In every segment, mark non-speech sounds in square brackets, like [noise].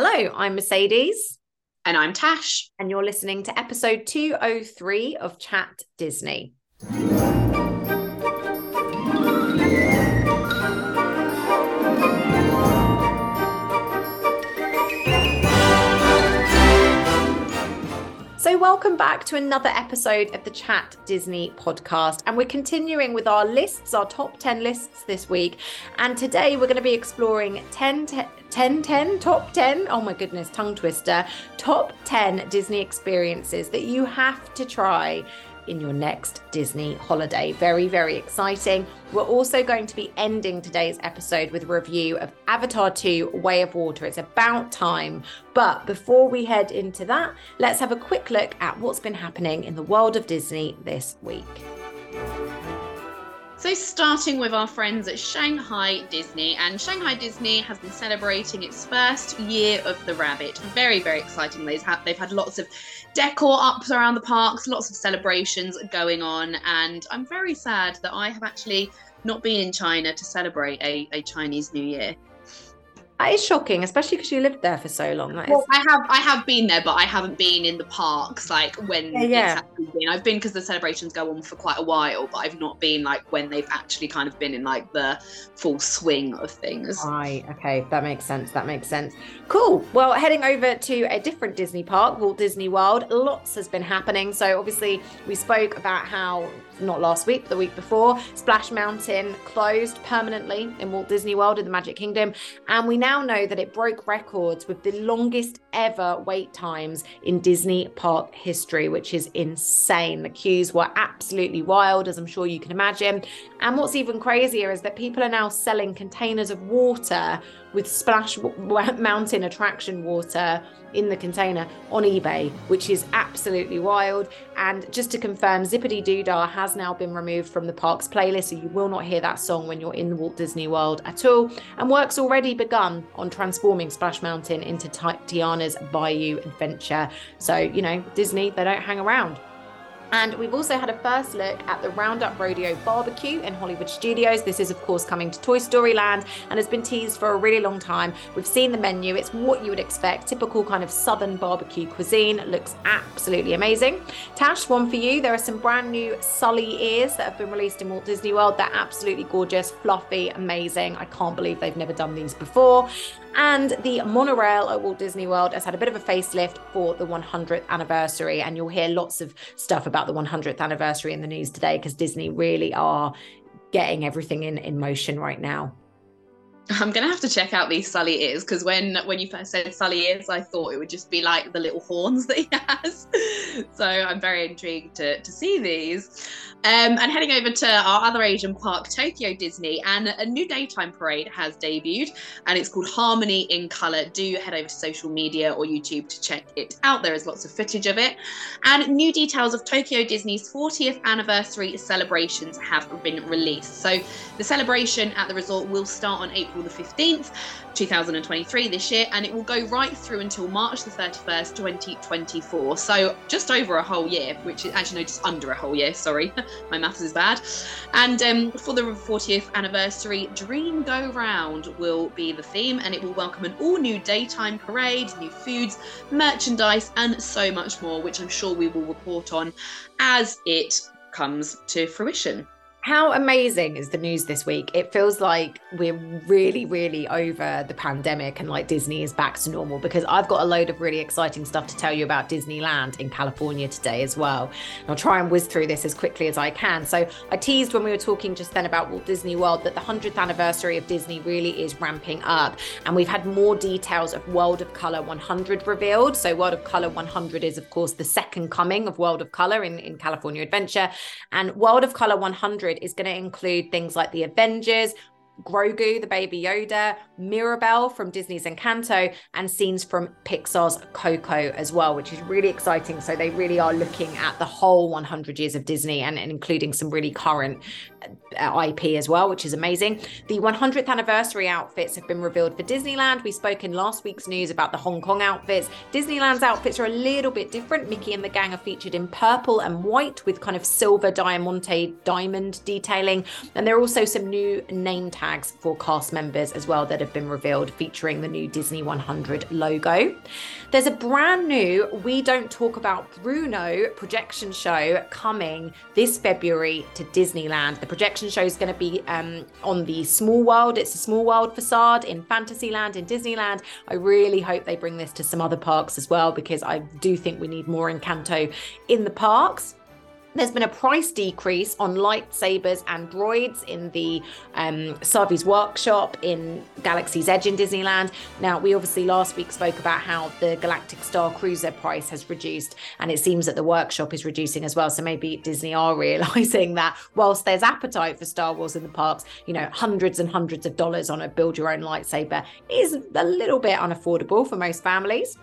Hello, I'm Mercedes. And I'm Tash. And you're listening to episode 203 of Chat Disney. So, welcome back to another episode of the Chat Disney podcast. And we're continuing with our lists, our top 10 lists this week. And today we're going to be exploring 10, 10, 10, top 10, oh my goodness, tongue twister, top 10 Disney experiences that you have to try in your next Disney holiday. Very, very exciting. We're also going to be ending today's episode with a review of Avatar 2 Way of Water. It's about time. But before we head into that, let's have a quick look at what's been happening in the world of Disney this week. So, starting with our friends at Shanghai Disney, and Shanghai Disney has been celebrating its first year of the rabbit. Very, very exciting. They've had, they've had lots of decor ups around the parks, lots of celebrations going on, and I'm very sad that I have actually not been in China to celebrate a, a Chinese New Year. That is shocking, especially because you lived there for so long. That well, I have I have been there, but I haven't been in the parks like when yeah, yeah. been. I've been because the celebrations go on for quite a while, but I've not been like when they've actually kind of been in like the full swing of things. Right. Okay, that makes sense. That makes sense. Cool. Well, heading over to a different Disney park, Walt Disney World. Lots has been happening. So obviously we spoke about how not last week, the week before, Splash Mountain closed permanently in Walt Disney World in the Magic Kingdom. And we now know that it broke records with the longest ever wait times in Disney park history, which is insane. The queues were absolutely wild, as I'm sure you can imagine. And what's even crazier is that people are now selling containers of water with Splash Mountain attraction water in the container on eBay, which is absolutely wild. And just to confirm, Zip-a-Dee-Doo-Dah has now been removed from the park's playlist, so you will not hear that song when you're in Walt Disney World at all. And work's already begun on transforming Splash Mountain into Tiana's Bayou Adventure. So, you know, Disney, they don't hang around. And we've also had a first look at the Roundup Rodeo barbecue in Hollywood Studios. This is, of course, coming to Toy Story Land and has been teased for a really long time. We've seen the menu, it's what you would expect typical kind of southern barbecue cuisine. Looks absolutely amazing. Tash, one for you. There are some brand new Sully ears that have been released in Walt Disney World. They're absolutely gorgeous, fluffy, amazing. I can't believe they've never done these before. And the monorail at Walt Disney World has had a bit of a facelift for the 100th anniversary. And you'll hear lots of stuff about the 100th anniversary in the news today because Disney really are getting everything in, in motion right now. I'm gonna have to check out these Sully ears because when when you first said Sully ears, I thought it would just be like the little horns that he [laughs] has. so I'm very intrigued to to see these. Um, and heading over to our other Asian park, Tokyo Disney, and a new daytime parade has debuted, and it's called Harmony in Color. Do head over to social media or YouTube to check it out. There is lots of footage of it, and new details of Tokyo Disney's 40th anniversary celebrations have been released. So the celebration at the resort will start on April the 15th, 2023 this year, and it will go right through until March the 31st, 2024. So just over a whole year, which is actually no, just under a whole year. Sorry, [laughs] my maths is bad. And um, for the 40th anniversary, Dream Go Round will be the theme, and it will welcome an all new daytime parade, new foods, merchandise, and so much more, which I'm sure we will report on as it comes to fruition. How amazing is the news this week? It feels like we're really, really over the pandemic and like Disney is back to normal because I've got a load of really exciting stuff to tell you about Disneyland in California today as well. And I'll try and whiz through this as quickly as I can. So, I teased when we were talking just then about Walt Disney World that the 100th anniversary of Disney really is ramping up. And we've had more details of World of Color 100 revealed. So, World of Color 100 is, of course, the second coming of World of Color in, in California Adventure. And World of Color 100 is going to include things like the Avengers, Grogu, the baby Yoda, Mirabel from Disney's Encanto, and scenes from Pixar's Coco as well, which is really exciting. So they really are looking at the whole 100 years of Disney and, and including some really current uh, IP as well, which is amazing. The 100th anniversary outfits have been revealed for Disneyland. We spoke in last week's news about the Hong Kong outfits. Disneyland's outfits are a little bit different. Mickey and the gang are featured in purple and white with kind of silver diamante diamond detailing. And there are also some new name tags tags for cast members as well that have been revealed featuring the new Disney 100 logo. There's a brand new We Don't Talk About Bruno projection show coming this February to Disneyland. The projection show is going to be um, on the Small World. It's a Small World facade in Fantasyland in Disneyland. I really hope they bring this to some other parks as well because I do think we need more Encanto in the parks. There's been a price decrease on lightsabers and droids in the um, Savi's workshop in Galaxy's Edge in Disneyland. Now, we obviously last week spoke about how the Galactic Star Cruiser price has reduced, and it seems that the workshop is reducing as well. So maybe Disney are [laughs] realizing that whilst there's appetite for Star Wars in the parks, you know, hundreds and hundreds of dollars on a build your own lightsaber is a little bit unaffordable for most families.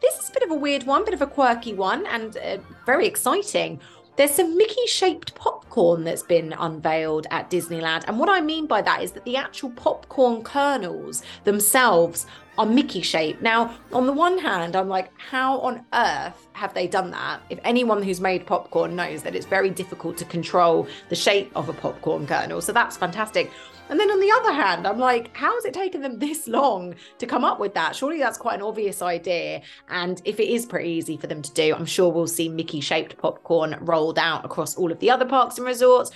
This is a bit of a weird one, a bit of a quirky one, and uh, very exciting. There's some Mickey shaped popcorn that's been unveiled at Disneyland. And what I mean by that is that the actual popcorn kernels themselves are Mickey shaped. Now, on the one hand, I'm like, how on earth have they done that? If anyone who's made popcorn knows that it's very difficult to control the shape of a popcorn kernel. So that's fantastic. And then on the other hand, I'm like, how has it taken them [laughs] this long to come up with that? Surely that's quite an obvious idea. And if it is pretty easy for them to do, I'm sure we'll see Mickey shaped popcorn rolled out across all of the other parks and resorts.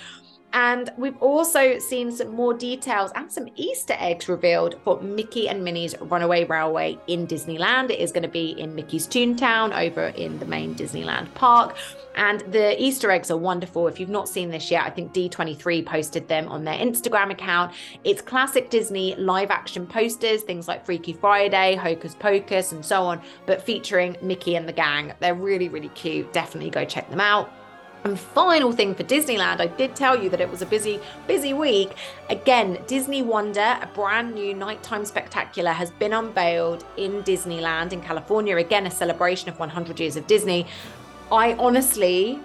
And we've also seen some more details and some Easter eggs revealed for Mickey and Minnie's Runaway Railway in Disneyland. It is going to be in Mickey's Toontown over in the main Disneyland park. And the Easter eggs are wonderful. If you've not seen this yet, I think D23 posted them on their Instagram account. It's classic Disney live action posters, things like Freaky Friday, Hocus Pocus, and so on, but featuring Mickey and the gang. They're really, really cute. Definitely go check them out. And final thing for Disneyland, I did tell you that it was a busy, busy week. Again, Disney Wonder, a brand new nighttime spectacular, has been unveiled in Disneyland in California. Again, a celebration of 100 years of Disney. I honestly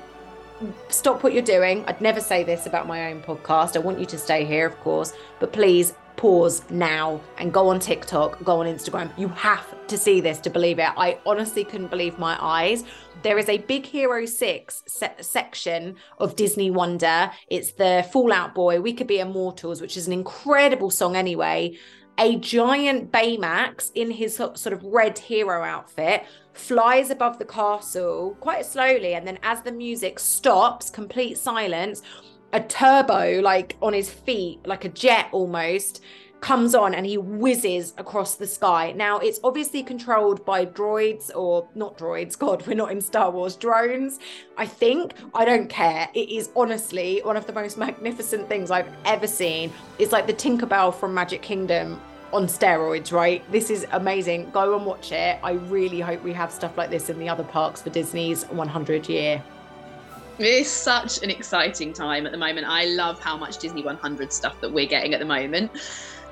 stop what you're doing. I'd never say this about my own podcast. I want you to stay here, of course, but please pause now and go on TikTok, go on Instagram. You have to see this to believe it. I honestly couldn't believe my eyes. There is a Big Hero 6 se- section of Disney Wonder. It's the Fall Out Boy, We Could Be Immortals, which is an incredible song anyway. A giant Baymax in his sort of red hero outfit flies above the castle quite slowly. And then as the music stops, complete silence, a turbo, like on his feet, like a jet almost, comes on and he whizzes across the sky. Now, it's obviously controlled by droids or not droids. [laughs] God, we're not in Star Wars. Drones, I think. I don't care. It is honestly one of the most magnificent things I've ever seen. It's like the Tinkerbell from Magic Kingdom on steroids, right? This is amazing. Go and watch it. I really hope we have stuff like this in the other parks for Disney's 100 year. It's such an exciting time at the moment. I love how much Disney 100 stuff that we're getting at the moment.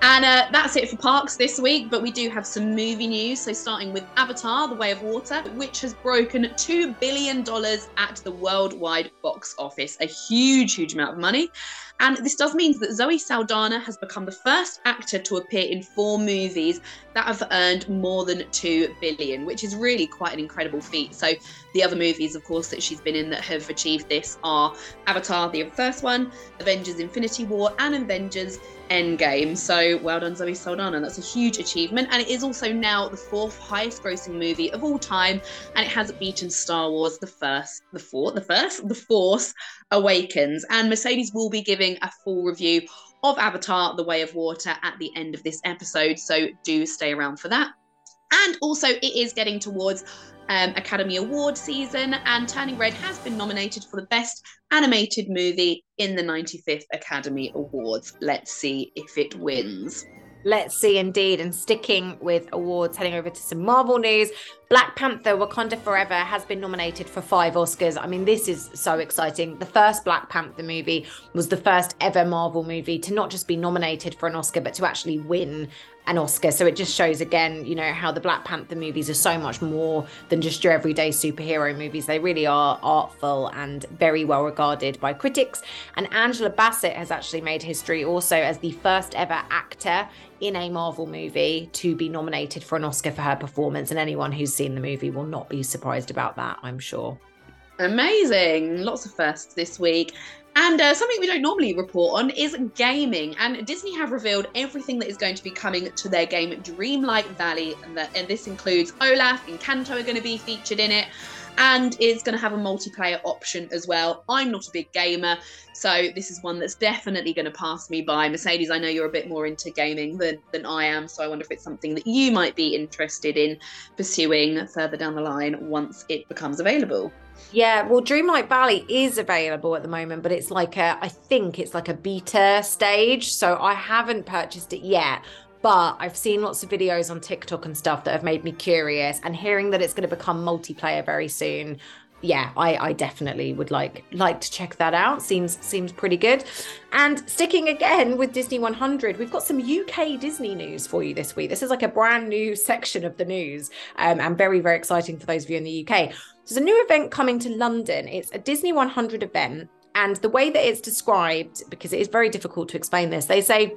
And uh, that's it for parks this week, but we do have some movie news. So, starting with Avatar The Way of Water, which has broken $2 billion at the worldwide box office. A huge, huge amount of money. And this does mean that Zoe Saldana has become the first actor to appear in four movies that have earned more than 2 billion, which is really quite an incredible feat. So, the other movies, of course, that she's been in that have achieved this are Avatar, the first one, Avengers Infinity War, and Avengers Endgame. So well done, Zoe Saldana. That's a huge achievement. And it is also now the fourth highest grossing movie of all time. And it has beaten Star Wars, the first, the fourth, the first, the Force Awakens. And Mercedes will be giving a full review of Avatar, The Way of Water at the end of this episode. So do stay around for that. And also, it is getting towards um, Academy Award season, and Turning Red has been nominated for the Best Animated Movie in the 95th Academy Awards. Let's see if it wins. Let's see, indeed. And sticking with awards, heading over to some Marvel news. Black Panther Wakanda Forever has been nominated for five Oscars. I mean, this is so exciting. The first Black Panther movie was the first ever Marvel movie to not just be nominated for an Oscar, but to actually win an Oscar. So it just shows again, you know, how the Black Panther movies are so much more than just your everyday superhero movies. They really are artful and very well regarded by critics. And Angela Bassett has actually made history also as the first ever actor in a Marvel movie to be nominated for an Oscar for her performance. And anyone who's seen the movie will not be surprised about that, I'm sure. Amazing. Lots of firsts this week. And uh, something we don't normally report on is gaming. And Disney have revealed everything that is going to be coming to their game Dreamlight Valley. And, that, and this includes Olaf and Kanto are going to be featured in it. And it's going to have a multiplayer option as well. I'm not a big gamer, so this is one that's definitely going to pass me by. Mercedes, I know you're a bit more into gaming than, than I am, so I wonder if it's something that you might be interested in pursuing further down the line once it becomes available. Yeah, well, Dreamlight Valley is available at the moment, but it's like a, I think it's like a beta stage. So I haven't purchased it yet, but I've seen lots of videos on TikTok and stuff that have made me curious. And hearing that it's going to become multiplayer very soon, yeah, I, I definitely would like like to check that out. Seems seems pretty good. And sticking again with Disney 100, we've got some UK Disney news for you this week. This is like a brand new section of the news, um, and very very exciting for those of you in the UK. There's a new event coming to London. It's a Disney 100 event. And the way that it's described, because it is very difficult to explain this, they say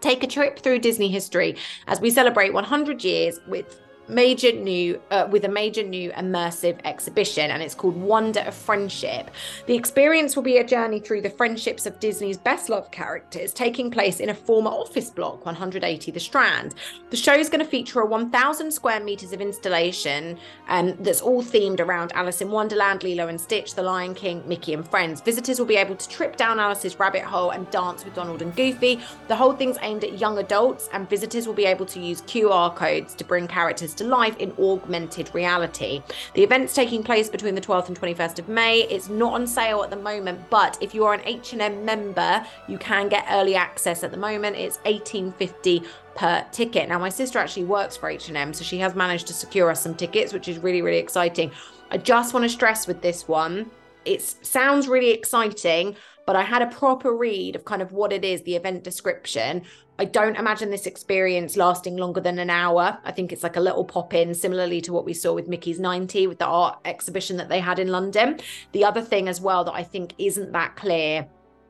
take a trip through Disney history as we celebrate 100 years with major new uh, with a major new immersive exhibition and it's called wonder of friendship. The experience will be a journey through the friendships of disney's best loved characters taking place in a former office block 180 the strand. The show is going to feature a 1000 square meters of installation um, that's all themed around alice in wonderland lilo and stitch the lion king mickey and friends. Visitors will be able to trip down alice's rabbit hole and dance with donald and goofy. The whole thing's aimed at young adults and visitors will be able to use qr codes to bring characters to life in augmented reality. The event's taking place between the 12th and 21st of May. It's not on sale at the moment, but if you are an H&M member, you can get early access at the moment. It's 1850 per ticket. Now my sister actually works for H&M, so she has managed to secure us some tickets, which is really really exciting. I just want to stress with this one, it sounds really exciting, but I had a proper read of kind of what it is, the event description. I don't imagine this experience lasting longer than an hour. I think it's like a little pop in, similarly to what we saw with Mickey's 90 with the art exhibition that they had in London. The other thing as well that I think isn't that clear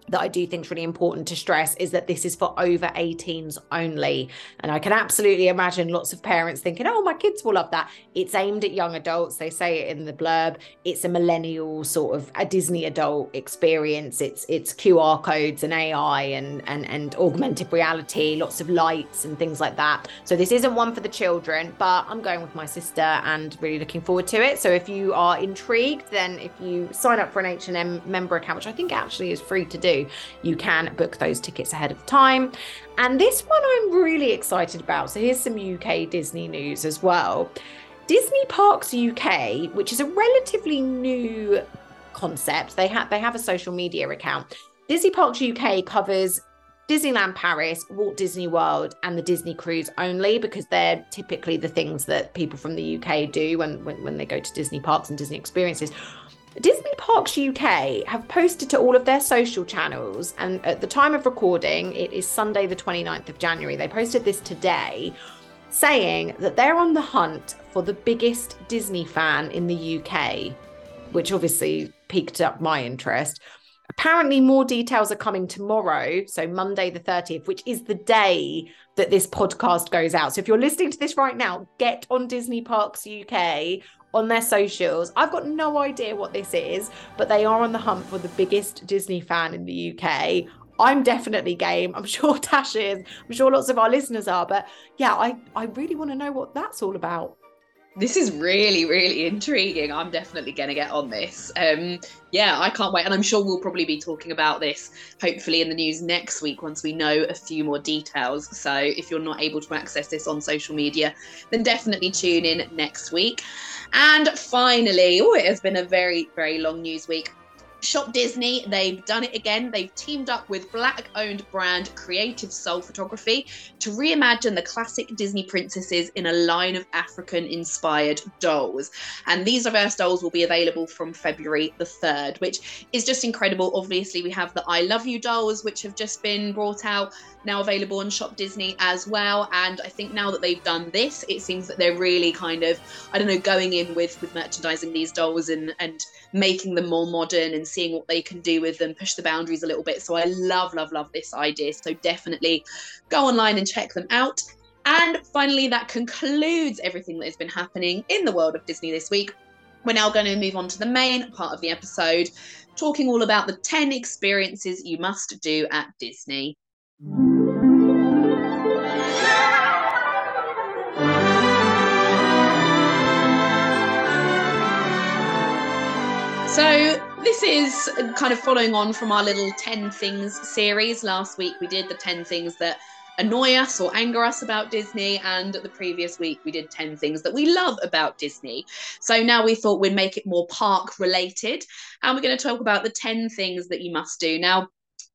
that I do think is really important to stress is that this is for over 18s only. And I can absolutely imagine lots of parents thinking, oh, my kids will love that. It's aimed at young adults. They say it in the blurb. It's a millennial sort of a Disney adult experience. It's it's QR codes and AI and and and augmented reality, lots of lights and things like that. So this isn't one for the children, but I'm going with my sister and really looking forward to it. So if you are intrigued, then if you sign up for an H&M member account, which I think actually is free to do, you can book those tickets ahead of time. And this one I'm really excited about. So here's some UK Disney news as well. Disney Parks UK, which is a relatively new concept, they have they have a social media account. Disney Parks UK covers Disneyland Paris, Walt Disney World, and the Disney Cruise only because they're typically the things that people from the UK do when, when, when they go to Disney parks and Disney experiences. Disney Parks UK have posted to all of their social channels, and at the time of recording, it is Sunday, the 29th of January. They posted this today saying that they're on the hunt for the biggest Disney fan in the UK, which obviously piqued up my interest. Apparently, more details are coming tomorrow, so Monday the 30th, which is the day that this podcast goes out. So if you're listening to this right now, get on Disney Parks UK on their socials. I've got no idea what this is, but they are on the hunt for the biggest Disney fan in the UK. I'm definitely game. I'm [laughs] sure Tash is. I'm sure lots of our listeners are. But yeah, I, I really want to know what that's all about. This is really, really intriguing. I'm definitely going to get on this. Um, yeah, I can't wait. And I'm sure we'll probably be talking about this hopefully in the news next week once we know a few more details. So if you're not able to access this on social media, then definitely tune in next week. And finally, oh, it has been a very, very long news week. Shop Disney, they've done it again. They've teamed up with black owned brand Creative Soul Photography to reimagine the classic Disney princesses in a line of African inspired dolls. And these reverse dolls will be available from February the 3rd, which is just incredible. Obviously, we have the I Love You dolls, which have just been brought out now available on Shop Disney as well. And I think now that they've done this, it seems that they're really kind of, I don't know, going in with with merchandising these dolls and and making them more modern and seeing what they can do with them, push the boundaries a little bit. So I love, love, love this idea. So definitely go online and check them out. And finally, that concludes everything that has been happening in the world of Disney this week. We're now going to move on to the main part of the episode talking all about the 10 experiences you must do at Disney. So, this is kind of following on from our little 10 things series. Last week we did the 10 things that annoy us or anger us about Disney. And the previous week, we did 10 things that we love about Disney. So now we thought we'd make it more park related. And we're going to talk about the 10 things that you must do. Now,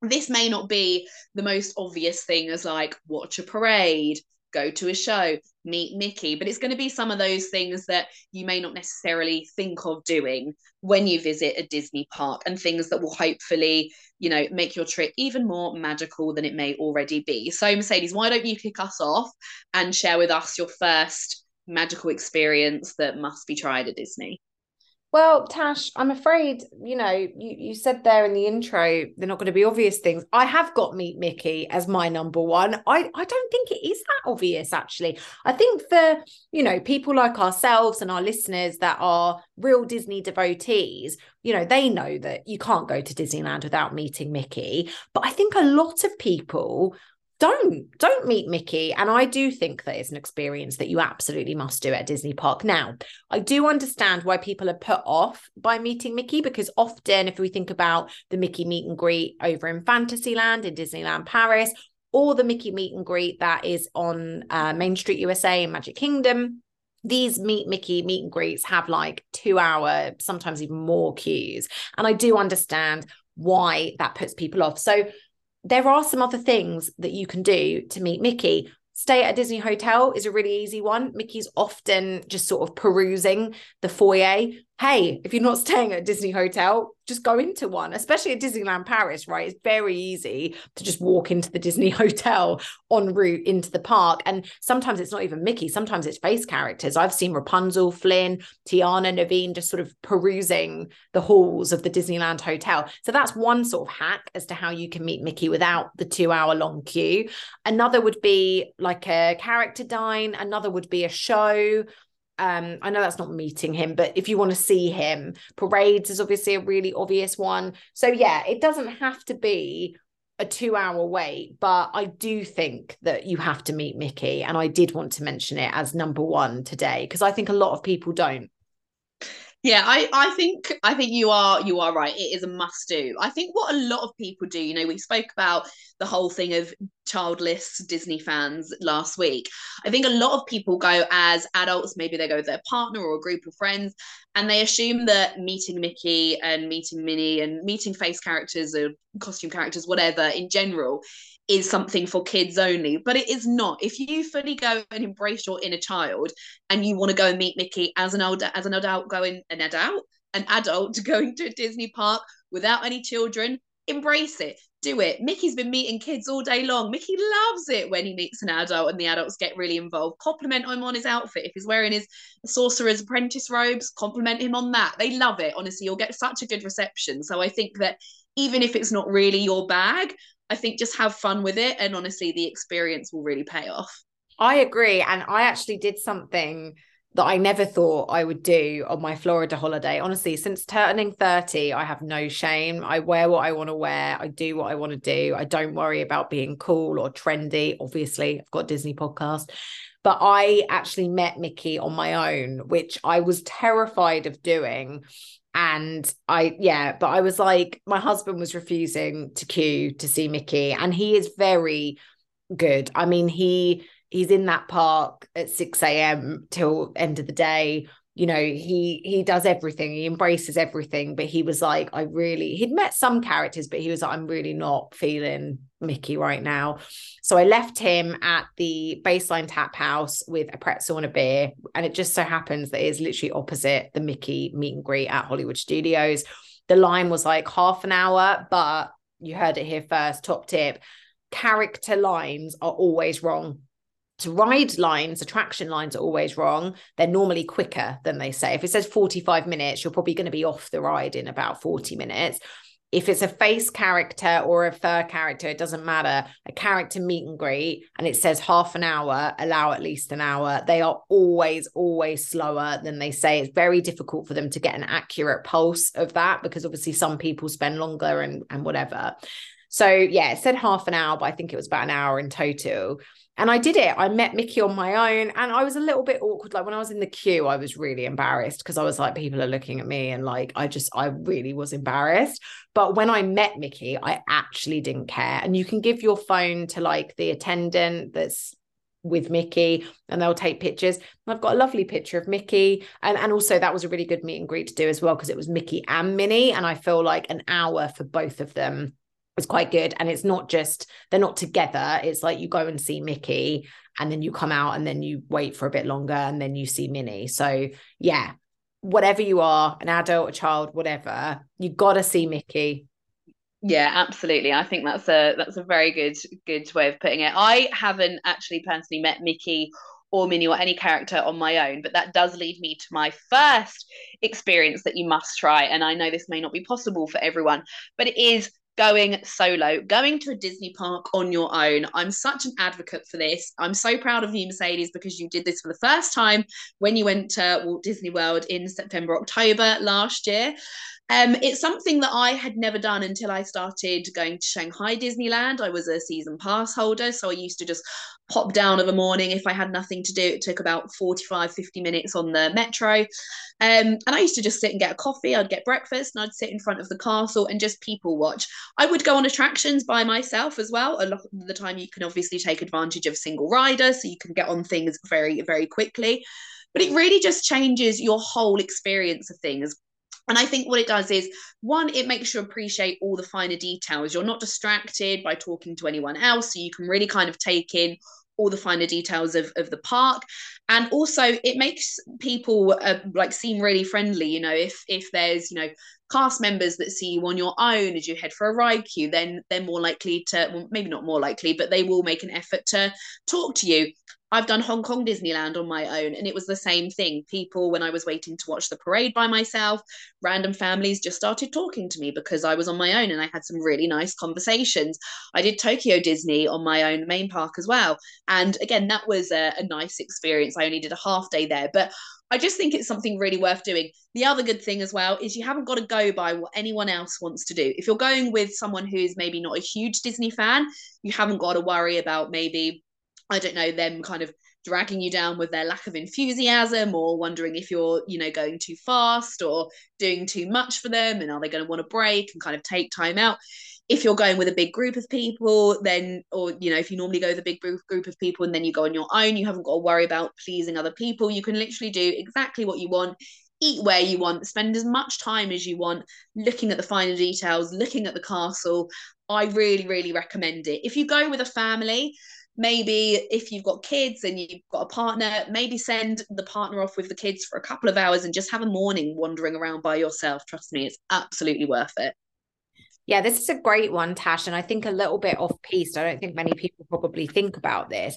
this may not be the most obvious thing as like watch a parade, go to a show, meet Mickey. But it's going to be some of those things that you may not necessarily think of doing when you visit a Disney park and things that will hopefully, you know, make your trip even more magical than it may already be. So, Mercedes, why don't you kick us off and share with us your first magical experience that must be tried at Disney? Well, Tash, I'm afraid, you know, you, you said there in the intro, they're not going to be obvious things. I have got Meet Mickey as my number one. I, I don't think it is that obvious, actually. I think for, you know, people like ourselves and our listeners that are real Disney devotees, you know, they know that you can't go to Disneyland without meeting Mickey. But I think a lot of people don't don't meet Mickey. And I do think that it's an experience that you absolutely must do at Disney Park. Now, I do understand why people are put off by meeting Mickey because often, if we think about the Mickey meet and greet over in Fantasyland in Disneyland Paris, or the Mickey meet and greet that is on uh, Main Street USA in Magic Kingdom, these meet Mickey meet and greets have like two hour, sometimes even more queues. And I do understand why that puts people off. So there are some other things that you can do to meet Mickey. Stay at a Disney hotel is a really easy one. Mickey's often just sort of perusing the foyer. Hey, if you're not staying at a Disney hotel, just go into one, especially at Disneyland Paris, right? It's very easy to just walk into the Disney [laughs] hotel en route into the park. And sometimes it's not even Mickey, sometimes it's face characters. I've seen Rapunzel, Flynn, Tiana, Naveen just sort of perusing the halls of the Disneyland hotel. So that's one sort of hack as to how you can meet Mickey without the two hour long queue. Another would be like a character dine, another would be a show um i know that's not meeting him but if you want to see him parades is obviously a really obvious one. So yeah it doesn't have to be a two hour wait but i do think that you have to meet mickey and i did want to mention it as number one today because i think a lot of people don't yeah, I, I think I think you are you are right. It is a must do. I think what a lot of people do, you know, we spoke about the whole thing of childless Disney fans last week. I think a lot of people go as adults, maybe they go with their partner or a group of friends, and they assume that meeting Mickey and meeting Minnie and meeting face characters or costume characters, whatever, in general, is something for kids only, but it is not. If you fully go and embrace your inner child and you want to go and meet Mickey as an old as an adult going an adult, an adult [laughs] going to a Disney park without any children, embrace it. Do it. Mickey's been meeting kids all day long. Mickey loves it when he meets an adult and the adults get really involved. Compliment him on his outfit. If he's wearing his sorcerer's apprentice robes, compliment him on that. They love it. Honestly, you'll get such a good reception. So I think that even if it's not really your bag, I think just have fun with it. And honestly, the experience will really pay off. I agree. And I actually did something that I never thought I would do on my Florida holiday. Honestly, since turning 30, I have no shame. I wear what I want to wear. I do what I want to do. I don't worry about being cool or trendy. Obviously, I've got Disney podcast. But I actually met Mickey on my own, which I was terrified of doing and I yeah, but I was like, my husband was refusing to queue to see Mickey, and he is very good. I mean, he he's in that park at 6 a.m. till end of the day you know he he does everything he embraces everything but he was like i really he'd met some characters but he was like i'm really not feeling mickey right now. So i left him at the baseline tap house with a pretzel and a beer and it just so happens that it's literally opposite the mickey meet and greet at hollywood studios. The line was like half an hour but you heard it here first top tip character lines are always wrong ride lines, attraction lines are always wrong. They're normally quicker than they say. If it says 45 minutes, you're probably going to be off the ride in about 40 minutes. if it's a face character or a fur character, it doesn't matter. A character meet and greet, and it says half an hour, allow at least an hour. They are always, always slower than they say. It's very difficult for them to get an accurate pulse of that because obviously some people spend longer and, and whatever. So yeah, it said half an hour, but I think it was about an hour in total. And I did it. I met Mickey on my own and I was a little bit awkward. Like when I was in the queue, I was really embarrassed because I was like, people are looking at me and like, I just, I really was embarrassed. But when I met Mickey, I actually didn't care. And you can give your phone to like the attendant that's with Mickey and they'll take pictures. I've got a lovely picture of Mickey. And, and also that was a really good meet and greet to do as well because it was Mickey and Minnie. And I feel like an hour for both of them is quite good. And it's not just they're not together. It's like you go and see Mickey and then you come out and then you wait for a bit longer and then you see Minnie. So yeah, whatever you are, an adult, a child, whatever, you gotta see Mickey. Yeah, absolutely. I think that's a that's a very good good way of putting it. I haven't actually personally met Mickey or Minnie or any character on my own, but that does lead me to my first experience that you must try. And I know this may not be possible for everyone, but it is going solo, going to a Disney park on your own. I'm such an advocate for this. I'm so proud of you, Mercedes, because you did this for the first time when you went to Walt Disney World in September, October last year. Um, it's something that I had never done until I started going to Shanghai Disneyland. I was a season pass holder, so I used to just pop down of a morning if I had nothing to do. It took about 45, 50 minutes on the metro. Um, and I used to just sit and get a coffee, I'd get breakfast, and I'd sit in front of the castle and just people watch. I would go on attractions by myself as well. A lot of the time, you can obviously take advantage of single rider, so you can get on things very, very quickly. But it really just changes your whole experience of things and I think what it does is one, it makes you appreciate all the finer details. You're not distracted by talking to anyone else. So you can really kind of take in all the finer details of, of the park and also it makes people uh, like seem really friendly you know if if there's you know cast members that see you on your own as you head for a ride queue then they're more likely to well, maybe not more likely but they will make an effort to talk to you I've done Hong Kong Disneyland on my own, and it was the same thing. People, when I was waiting to watch the parade by myself, random families just started talking to me because I was on my own and I had some really nice conversations. I did Tokyo Disney on my own main park as well. And again, that was a, a nice experience. I only did a half day there, but I just think it's something really worth doing. The other good thing as well is you haven't got to go by what anyone else wants to do. If you're going with someone who's maybe not a huge Disney fan, you haven't got to worry about maybe I don't know, them kind of dragging you down with their lack of enthusiasm or wondering if you're, you know, going too fast or doing too much for them and are they going to want to break and kind of take time out. If you're going with a big group of people, then, or, you know, if you normally go with a big group, of people and then you go on your own, you haven't got to worry about pleasing other people. You can literally do exactly what you want eat where you want, spend as much time as you want looking at the finer details, looking at the castle. I really, really recommend it. If you go with a family, maybe if you've got kids and you've got a partner maybe send the partner off with the kids for a couple of hours and just have a morning wandering around by yourself. Trust me it's absolutely worth it. Yeah this is a great one tash and i think a little bit off piece. i don't think many people probably think about this.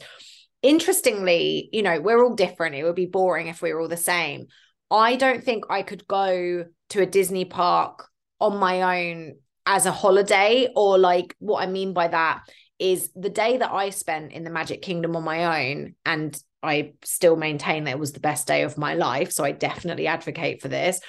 Interestingly you know we're all different. It would be boring if we were all the same. I don't think i could go to a disney park on my own as a holiday or like what i mean by that is the day that I spent in the Magic Kingdom on my own, and I still maintain that it was the best day of my life. So I definitely advocate for this.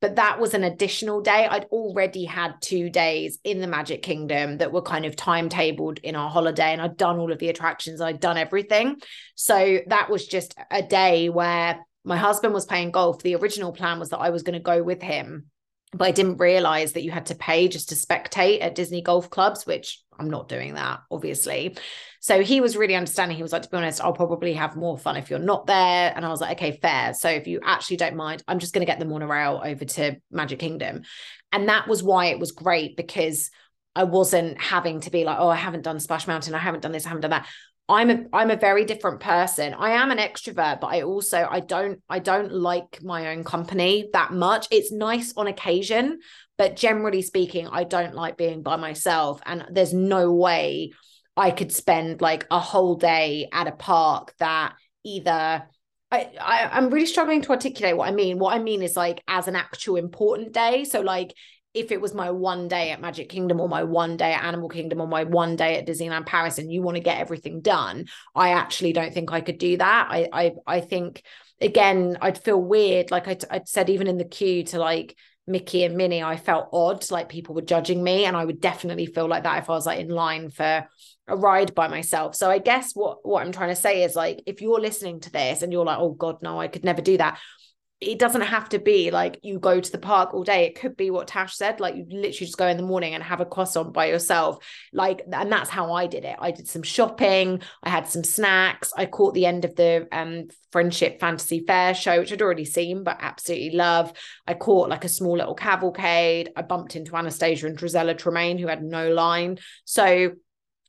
But that was an additional day. I'd already had two days in the Magic Kingdom that were kind of timetabled in our holiday, and I'd done all of the attractions, I'd done everything. So that was just a day where my husband was playing golf. The original plan was that I was going to go with him but I didn't realize that you had to pay just to spectate at Disney golf clubs, which I'm not doing that, obviously. So he was really understanding. He was like, to be honest, I'll probably have more fun if you're not there. And I was like, okay, fair. So if you actually don't mind, I'm just going to get the monorail over to Magic Kingdom. And that was why it was great because I wasn't having to be like, oh, I haven't done Splash Mountain. I haven't done this. I haven't done that. I'm a I'm a very different person. I am an extrovert, but I also I don't I don't like my own company that much. It's nice on occasion, but generally speaking, I don't like being by myself and there's no way I could spend like a whole day at a park that either I, I I'm really struggling to articulate what I mean. What I mean is like as an actual important day. So like if it was my one day at Magic Kingdom or my one day at Animal Kingdom or my one day at Disneyland Paris and you want to get everything done, I actually don't think I could do that. I I I think again, I'd feel weird. Like I I said, even in the queue to like Mickey and Minnie, I felt odd, like people were judging me. And I would definitely feel like that if I was like in line for a ride by myself. So I guess what what I'm trying to say is like if you're listening to this and you're like, oh God, no, I could never do that it doesn't have to be like you go to the park all day. It could be what Tash said, like you literally just go in the morning and have a croissant by yourself. Like, and that's how I did it. I did some shopping, I had some snacks, I caught the end of the um friendship fantasy fair show, which I'd already seen, but absolutely love. I caught like a small little cavalcade. I bumped into Anastasia and Drizella Tremaine, who had no line. So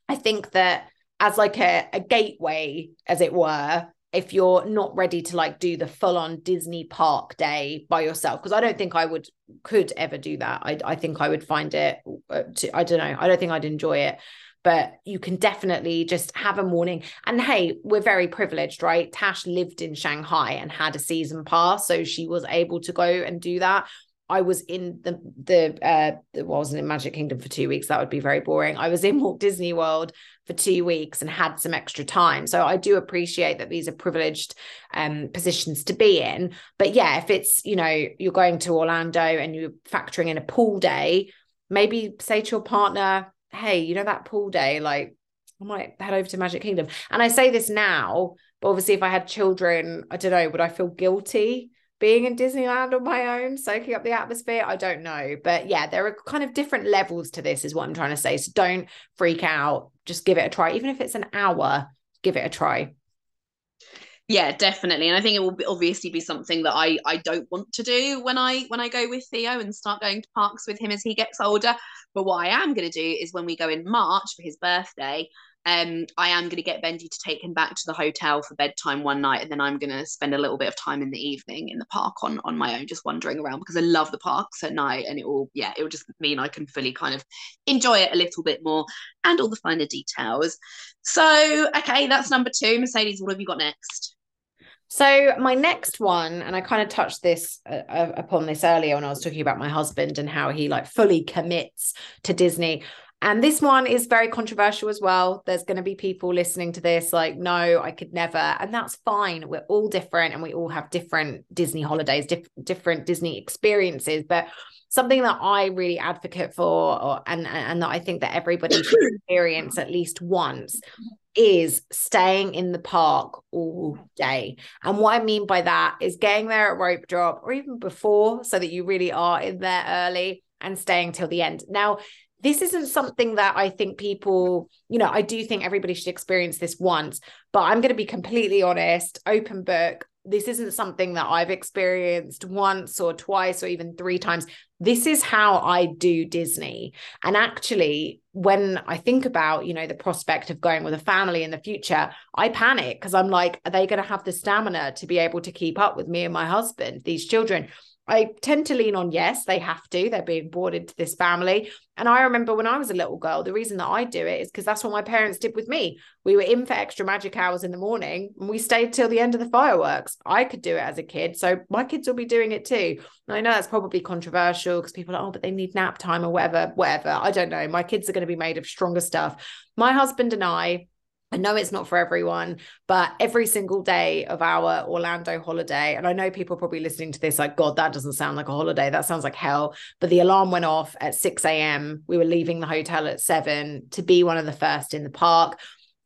I think that as like a, a gateway, as it were, if you're not ready to like do the full on Disney park day by yourself because I don't think I would could ever do that. I I think I would find it uh, to, I don't know I don't think I'd enjoy it. But you can definitely just have a morning. And hey we're very privileged right? Tash lived in Shanghai and had a season pass so she was able to go and do that I was in the the uh well, I wasn't in Magic Kingdom for two weeks. That would be very boring. I was in Walt Disney World for two weeks and had some extra time. So I do appreciate that these are privileged um positions to be in. But yeah, if it's you know you're going to Orlando and you're factoring in a pool day, maybe say to your partner, "Hey, you know that pool day, like I might head over to Magic Kingdom." And I say this now, but obviously if I had children, I don't know, would I feel guilty? Being in Disneyland on my own, soaking up the atmosphere, I don't know. But yeah, there are kind of different levels to this, is what I'm trying to say. So don't freak out. Just give it a try. Even if it's an hour, give it a try. Yeah, definitely. And I think it will obviously be something that I I don't want to do when I when I go with Theo and start going to parks with him as he gets older. But what I am going to do is when we go in March for his birthday, um, I am going to get Benji to take him back to the hotel for bedtime one night, and then I'm going to spend a little bit of time in the evening in the park on on my own, just wandering around because I love the parks at night, and it will yeah, it will just mean I can fully kind of enjoy it a little bit more and all the finer details. So okay, that's number two. Mercedes, what have you got next? So my next one, and I kind of touched this uh, upon this earlier when I was talking about my husband and how he like fully commits to Disney. And this one is very controversial as well. There's going to be people listening to this like, no, I could never. And that's fine. We're all different and we all have different Disney holidays, diff- different Disney experiences. But something that I really advocate for, or, and, and that I think that everybody should [coughs] experience at least once is staying in the park all day. And what I mean by that is getting there at rope drop or even before so that you really are in there early and staying till the end. Now, this isn't something that I think people, you know, I do think everybody should experience this once, but I'm going to be completely honest, open book. This isn't something that I've experienced once or twice or even three times. This is how I do Disney. And actually, when I think about, you know, the prospect of going with a family in the future, I panic because I'm like, are they going to have the stamina to be able to keep up with me and my husband, these children? I tend to lean on yes, they have to. They're being brought into this family. And I remember when I was a little girl, the reason that I do it is because that's what my parents did with me. We were in for extra magic hours in the morning and we stayed till the end of the fireworks. I could do it as a kid. So my kids will be doing it too. And I know that's probably controversial because people are, oh, but they need nap time or whatever, whatever. I don't know. My kids are going to be made of stronger stuff. My husband and I, I know it's not for everyone, but every single day of our Orlando holiday, and I know people probably listening to this like, God, that doesn't sound like a holiday. That sounds like hell. But the alarm went off at 6 a.m. We were leaving the hotel at seven to be one of the first in the park.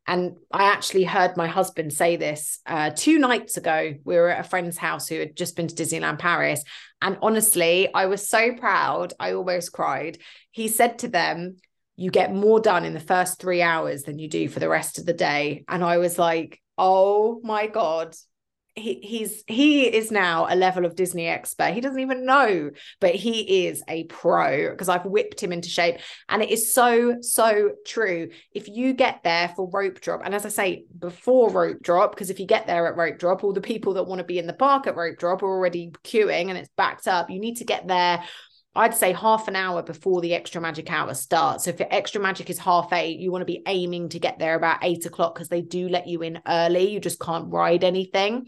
And I actually heard my husband say this uh, two nights ago. We were at a friend's house who had just been to Disneyland Paris. And honestly, I was so proud. I almost cried. He said to them, you get more done in the first three hours than you do for the rest of the day. And I was like, oh my God. He, he's he is now a level of Disney expert. He doesn't even know, but he is a pro because I've whipped him into shape. And it is so, so true. If you get there for rope drop, and as I say, before rope drop, because if you get there at rope drop, all the people that want to be in the park at rope drop are already queuing and it's backed up. You need to get there I'd say half an hour before the extra magic hour starts. So if your extra magic is half eight, you want to be aiming to get there about eight o'clock because they do let you in early. You just can't ride anything.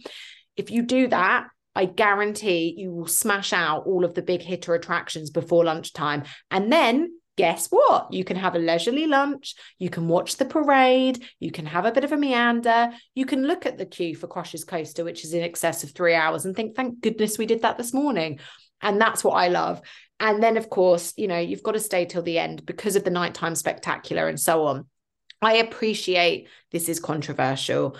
If you do that, I guarantee you will smash out all of the big hitter attractions before lunchtime. And then guess what? You can have a leisurely lunch. You can watch the parade. You can have a bit of a meander. You can look at the queue for Crush's Coaster, which is in excess of three hours, and think, thank goodness we did that this morning. And that's what I love. And then, of course, you know, you've got to stay till the end because of the nighttime spectacular and so on. I appreciate this is controversial.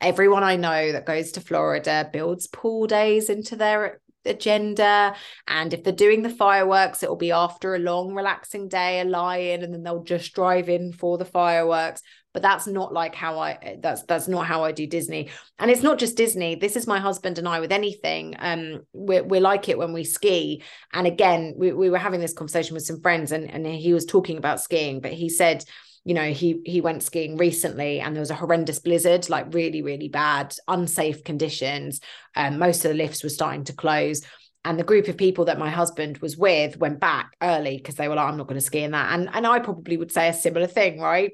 Everyone I know that goes to Florida builds pool days into their agenda. And if they're doing the fireworks, it will be after a long, relaxing day, a lie-in, and then they'll just drive in for the fireworks. But that's not like how I that's that's not how I do Disney. And it's not just Disney. This is my husband and I with anything. Um, we're, we're like it when we ski. And again, we, we were having this conversation with some friends, and, and he was talking about skiing, but he said, you know he he went skiing recently and there was a horrendous blizzard like really really bad unsafe conditions um, most of the lifts were starting to close and the group of people that my husband was with went back early because they were like i'm not going to ski in that and and i probably would say a similar thing right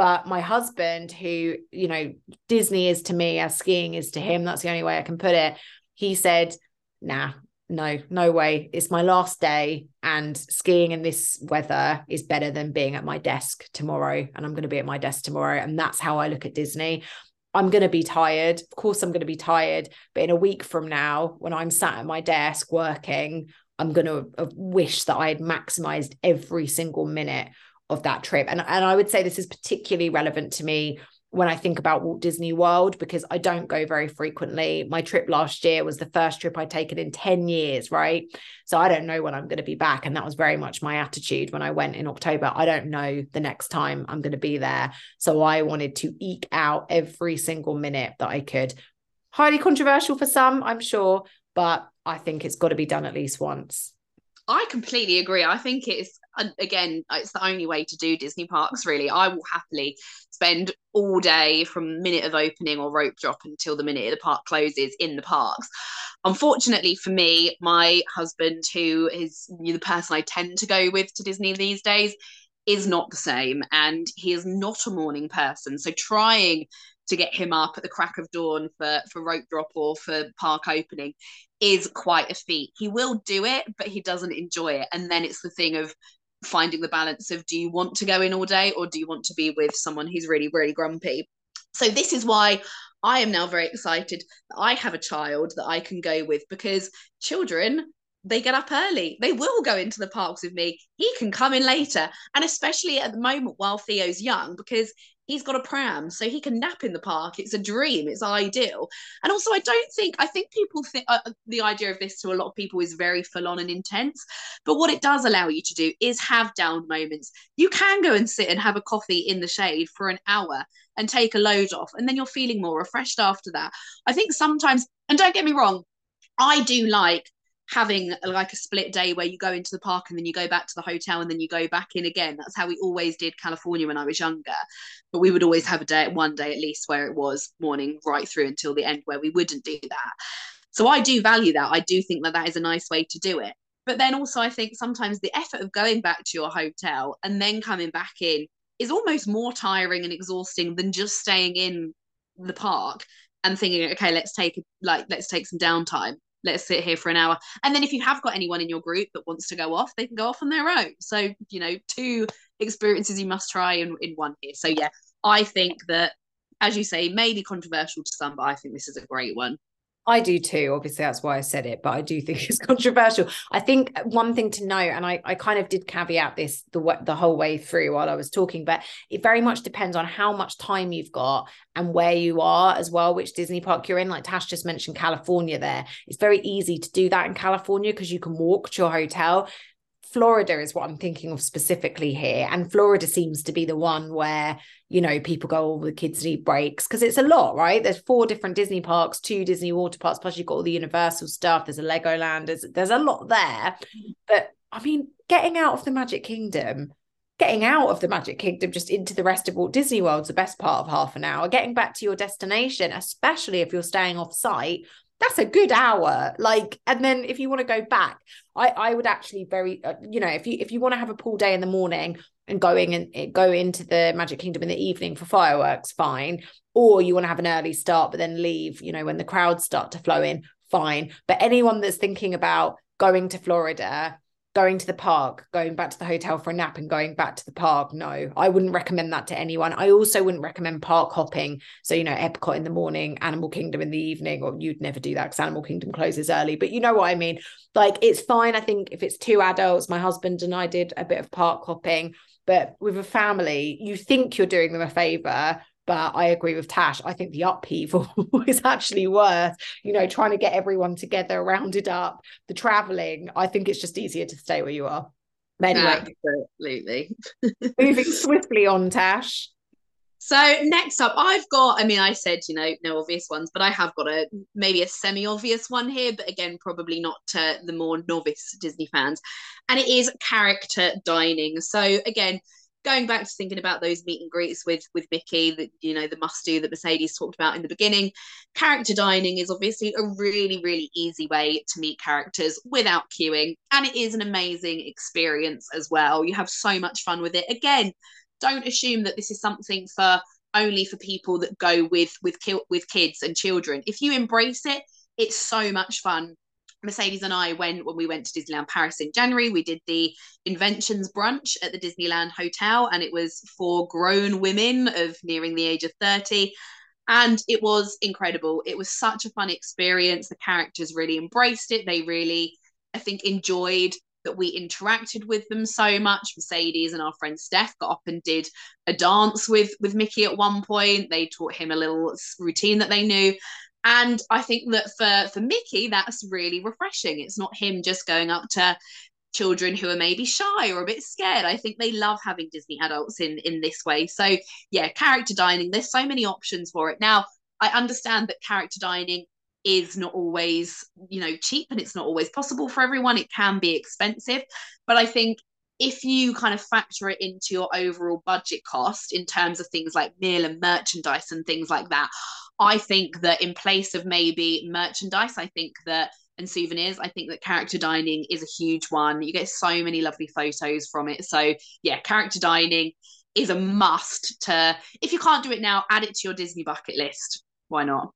but my husband who you know disney is to me as skiing is to him that's the only way i can put it he said nah no, no way. It's my last day, and skiing in this weather is better than being at my desk tomorrow. And I'm going to be at my desk tomorrow. And that's how I look at Disney. I'm going to be tired. Of course, I'm going to be tired. But in a week from now, when I'm sat at my desk working, I'm going to uh, wish that I had maximized every single minute of that trip. And, and I would say this is particularly relevant to me when I think about Walt Disney World because I don't go very frequently. My trip last year was the first trip I'd taken in 10 years, right? So I don't know when I'm going to be back. And that was very much my attitude when I went in October. I don't know the next time I'm going to be there. So I wanted to eke out every single minute that I could. Highly controversial for some, I'm sure, but I think it's got to be done at least once. I completely agree. I think it's again, it's the only way to do Disney parks. Really, I will happily spend all day from minute of opening or rope drop until the minute the park closes in the parks. Unfortunately for me, my husband, who is the person I tend to go with to Disney these days, is not the same, and he is not a morning person. So trying to get him up at the crack of dawn for for rope drop or for park opening is quite a feat. He will do it, but he doesn't enjoy it. And then it's the thing of finding the balance of do you want to go in all day or do you want to be with someone who's really, really grumpy? So this is why I am now very excited that I have a child that I can go with because children they get up early. They will go into the parks with me. He can come in later. And especially at the moment while Theo's young, because he's got a pram so he can nap in the park. It's a dream. It's ideal. And also i don't think i think people think uh, the idea of this to a lot of people is very full on and intense. But what it does allow you to do is have down moments. You can go and sit and have a coffee in the shade for an hour and take a load off and then you're feeling more refreshed after that. I think sometimes and don't get me wrong i do like having like a split day where you go into the park and then you go back to the hotel and then you go back in again. That's how we always did California when I was younger. But we would always have a day, one day at least, where it was morning right through until the end where we wouldn't do that. So I do value that. I do think that that is a nice way to do it. But then also, I think sometimes the effort of going back to your hotel and then coming back in is almost more tiring and exhausting than just staying in the park and thinking, okay, let's take like let's take some downtime let's sit here for an hour. And then if you have got anyone in your group that wants to go off, they can go off on their own. So, you know, two experiences you must try in, in one here. So yeah, I think that as you say, maybe controversial to some, but I think this is a great one. I do too. Obviously, that's why I said it, but I do think [laughs] it's controversial. I think one thing to know, and I, I kind of did caveat this the the whole way through while I was talking, but it very much depends on how much time you've got and where you are as well, which Disney park you're in. Like Tash just mentioned California there. It's very easy to do that in California because you can walk to your hotel. Florida is what I'm thinking of specifically here. And Florida seems to be the one where, you know, people go, oh, the kids need breaks because it's a lot, right? There's four different Disney parks, two Disney water parks, plus you've got all the Universal stuff. There's a Legoland, there's, there's a lot there. But I mean, getting out of the Magic Kingdom, getting out of the Magic Kingdom just into the rest of Walt Disney World's the best part of half an hour. Getting back to your destination, especially if you're staying off site, that's a good hour like and then if you want to go back i i would actually very uh, you know if you if you want to have a pool day in the morning and going and eh, go into the magic kingdom in the evening for fireworks fine or you want to have an early start but then leave you know when the crowds start to flow in fine. But anyone that's thinking about going to Florida, going to the park, going back to the hotel for a nap and going back to the park. No, I wouldn't recommend that to anyone. I also wouldn't recommend park hopping. So, you know, Epcot in the morning, Animal Kingdom in the evening, or you'd never do that because Animal Kingdom closes early. But you know what I mean? Like, it's fine. I think if it's two adults, my husband and I did a bit of park hopping. But with a family, you think you're doing them a favor, but I agree with Tash. I think the upheaval [laughs] is actually worth, you know, trying to get everyone together, rounded up, the traveling. I think it's just easier to stay where you are. But anyway, absolutely. [laughs] moving swiftly on, Tash. So next up, I've got. I mean, I said you know no obvious ones, but I have got a maybe a semi-obvious one here, but again, probably not to the more novice Disney fans, and it is character dining. So again, going back to thinking about those meet and greets with with Mickey, that you know the must do that Mercedes talked about in the beginning, character dining is obviously a really really easy way to meet characters without queuing, and it is an amazing experience as well. You have so much fun with it. Again, don't assume that this is something for only for people that go with with with kids and children. If you embrace it, it's so much fun Mercedes and I went when we went to Disneyland Paris in January. We did the Inventions brunch at the Disneyland Hotel, and it was for grown women of nearing the age of 30. And it was incredible. It was such a fun experience. The characters really embraced it. They really, I think, enjoyed that we interacted with them so much. Mercedes and our friend Steph got up and did a dance with with Mickey at one point. They taught him a little routine that they knew. And I think that for for Mickey, that's really refreshing. It's not him just going up to children who are maybe shy or a bit scared. I think they love having Disney adults in in this way. So yeah, character dining. There's so many options for it. Now I understand that character dining is not always you know cheap and it's not always possible for everyone it can be expensive but i think if you kind of factor it into your overall budget cost in terms of things like meal and merchandise and things like that I think that in place of maybe merchandise, I think that and souvenirs, I think that character dining is a huge one. You get so many lovely photos from it. So yeah, character dining is a must to if you can't do it now, add it to your Disney bucket list. Why not?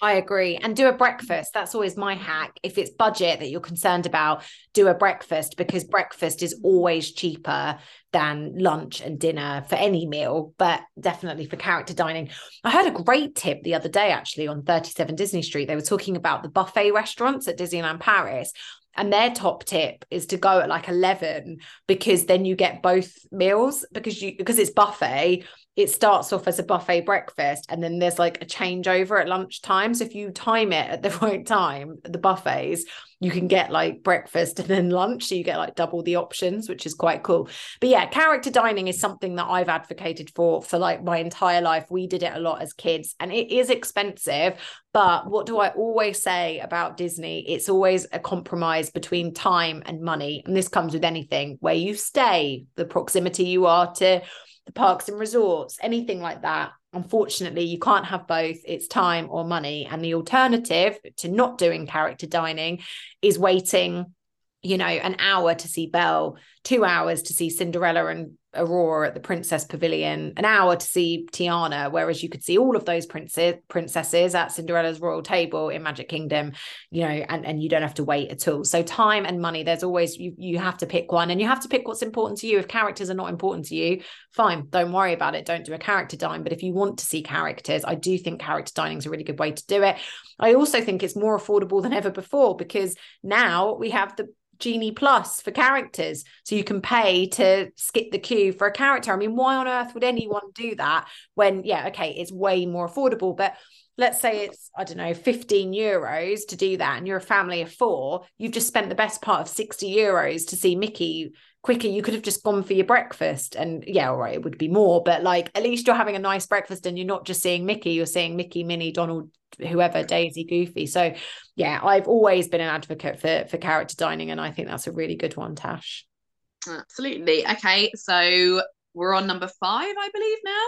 I agree. And do a breakfast. That's always my hack. If it's budget that you're concerned about, do a breakfast because breakfast is always cheaper than lunch and dinner for any meal, but definitely for character dining. I heard a great tip the other day actually on 37 Disney Street. They were talking about the buffet restaurants at Disneyland Paris. And their top tip is to go at like 11 because then you get both meals because you because it's buffet it starts off as a buffet breakfast and then there's like a changeover at lunchtime. So if you time it at the [laughs] right time, the buffets, you can get like breakfast and then lunch. So you get like double the options, which is quite cool. But yeah, character dining is something that I've advocated for for like my entire life. We did it a lot as kids and it is expensive. But what do I always say about Disney? It's always a compromise between time and money. And this comes with anything where you stay, the proximity you are to the parks and resorts, anything like that. Unfortunately, you can't have both. It's time or money. And the alternative to not doing character dining is waiting, you know, an hour to see Belle, two hours to see Cinderella and Aurora at the Princess Pavilion, an hour to see Tiana, whereas you could see all of those princes princesses at Cinderella's royal table in Magic Kingdom, you know, and, and you don't have to wait at all. So time and money, there's always you you have to pick one and you have to pick what's important to you. If characters are not important to you, fine, don't worry about it. Don't do a character dine. But if you want to see characters, I do think character dining is a really good way to do it. I also think it's more affordable than ever before because now we have the Genie Plus for characters. So you can pay to skip the queue for a character. I mean, why on earth would anyone do that when, yeah, okay, it's way more affordable, but let's say it's i don't know 15 euros to do that and you're a family of four you've just spent the best part of 60 euros to see mickey quicker you could have just gone for your breakfast and yeah all right it would be more but like at least you're having a nice breakfast and you're not just seeing mickey you're seeing mickey minnie donald whoever daisy goofy. So yeah i've always been an advocate for for character dining and i think that's a really good one tash. Absolutely. Okay so we're on number five i believe now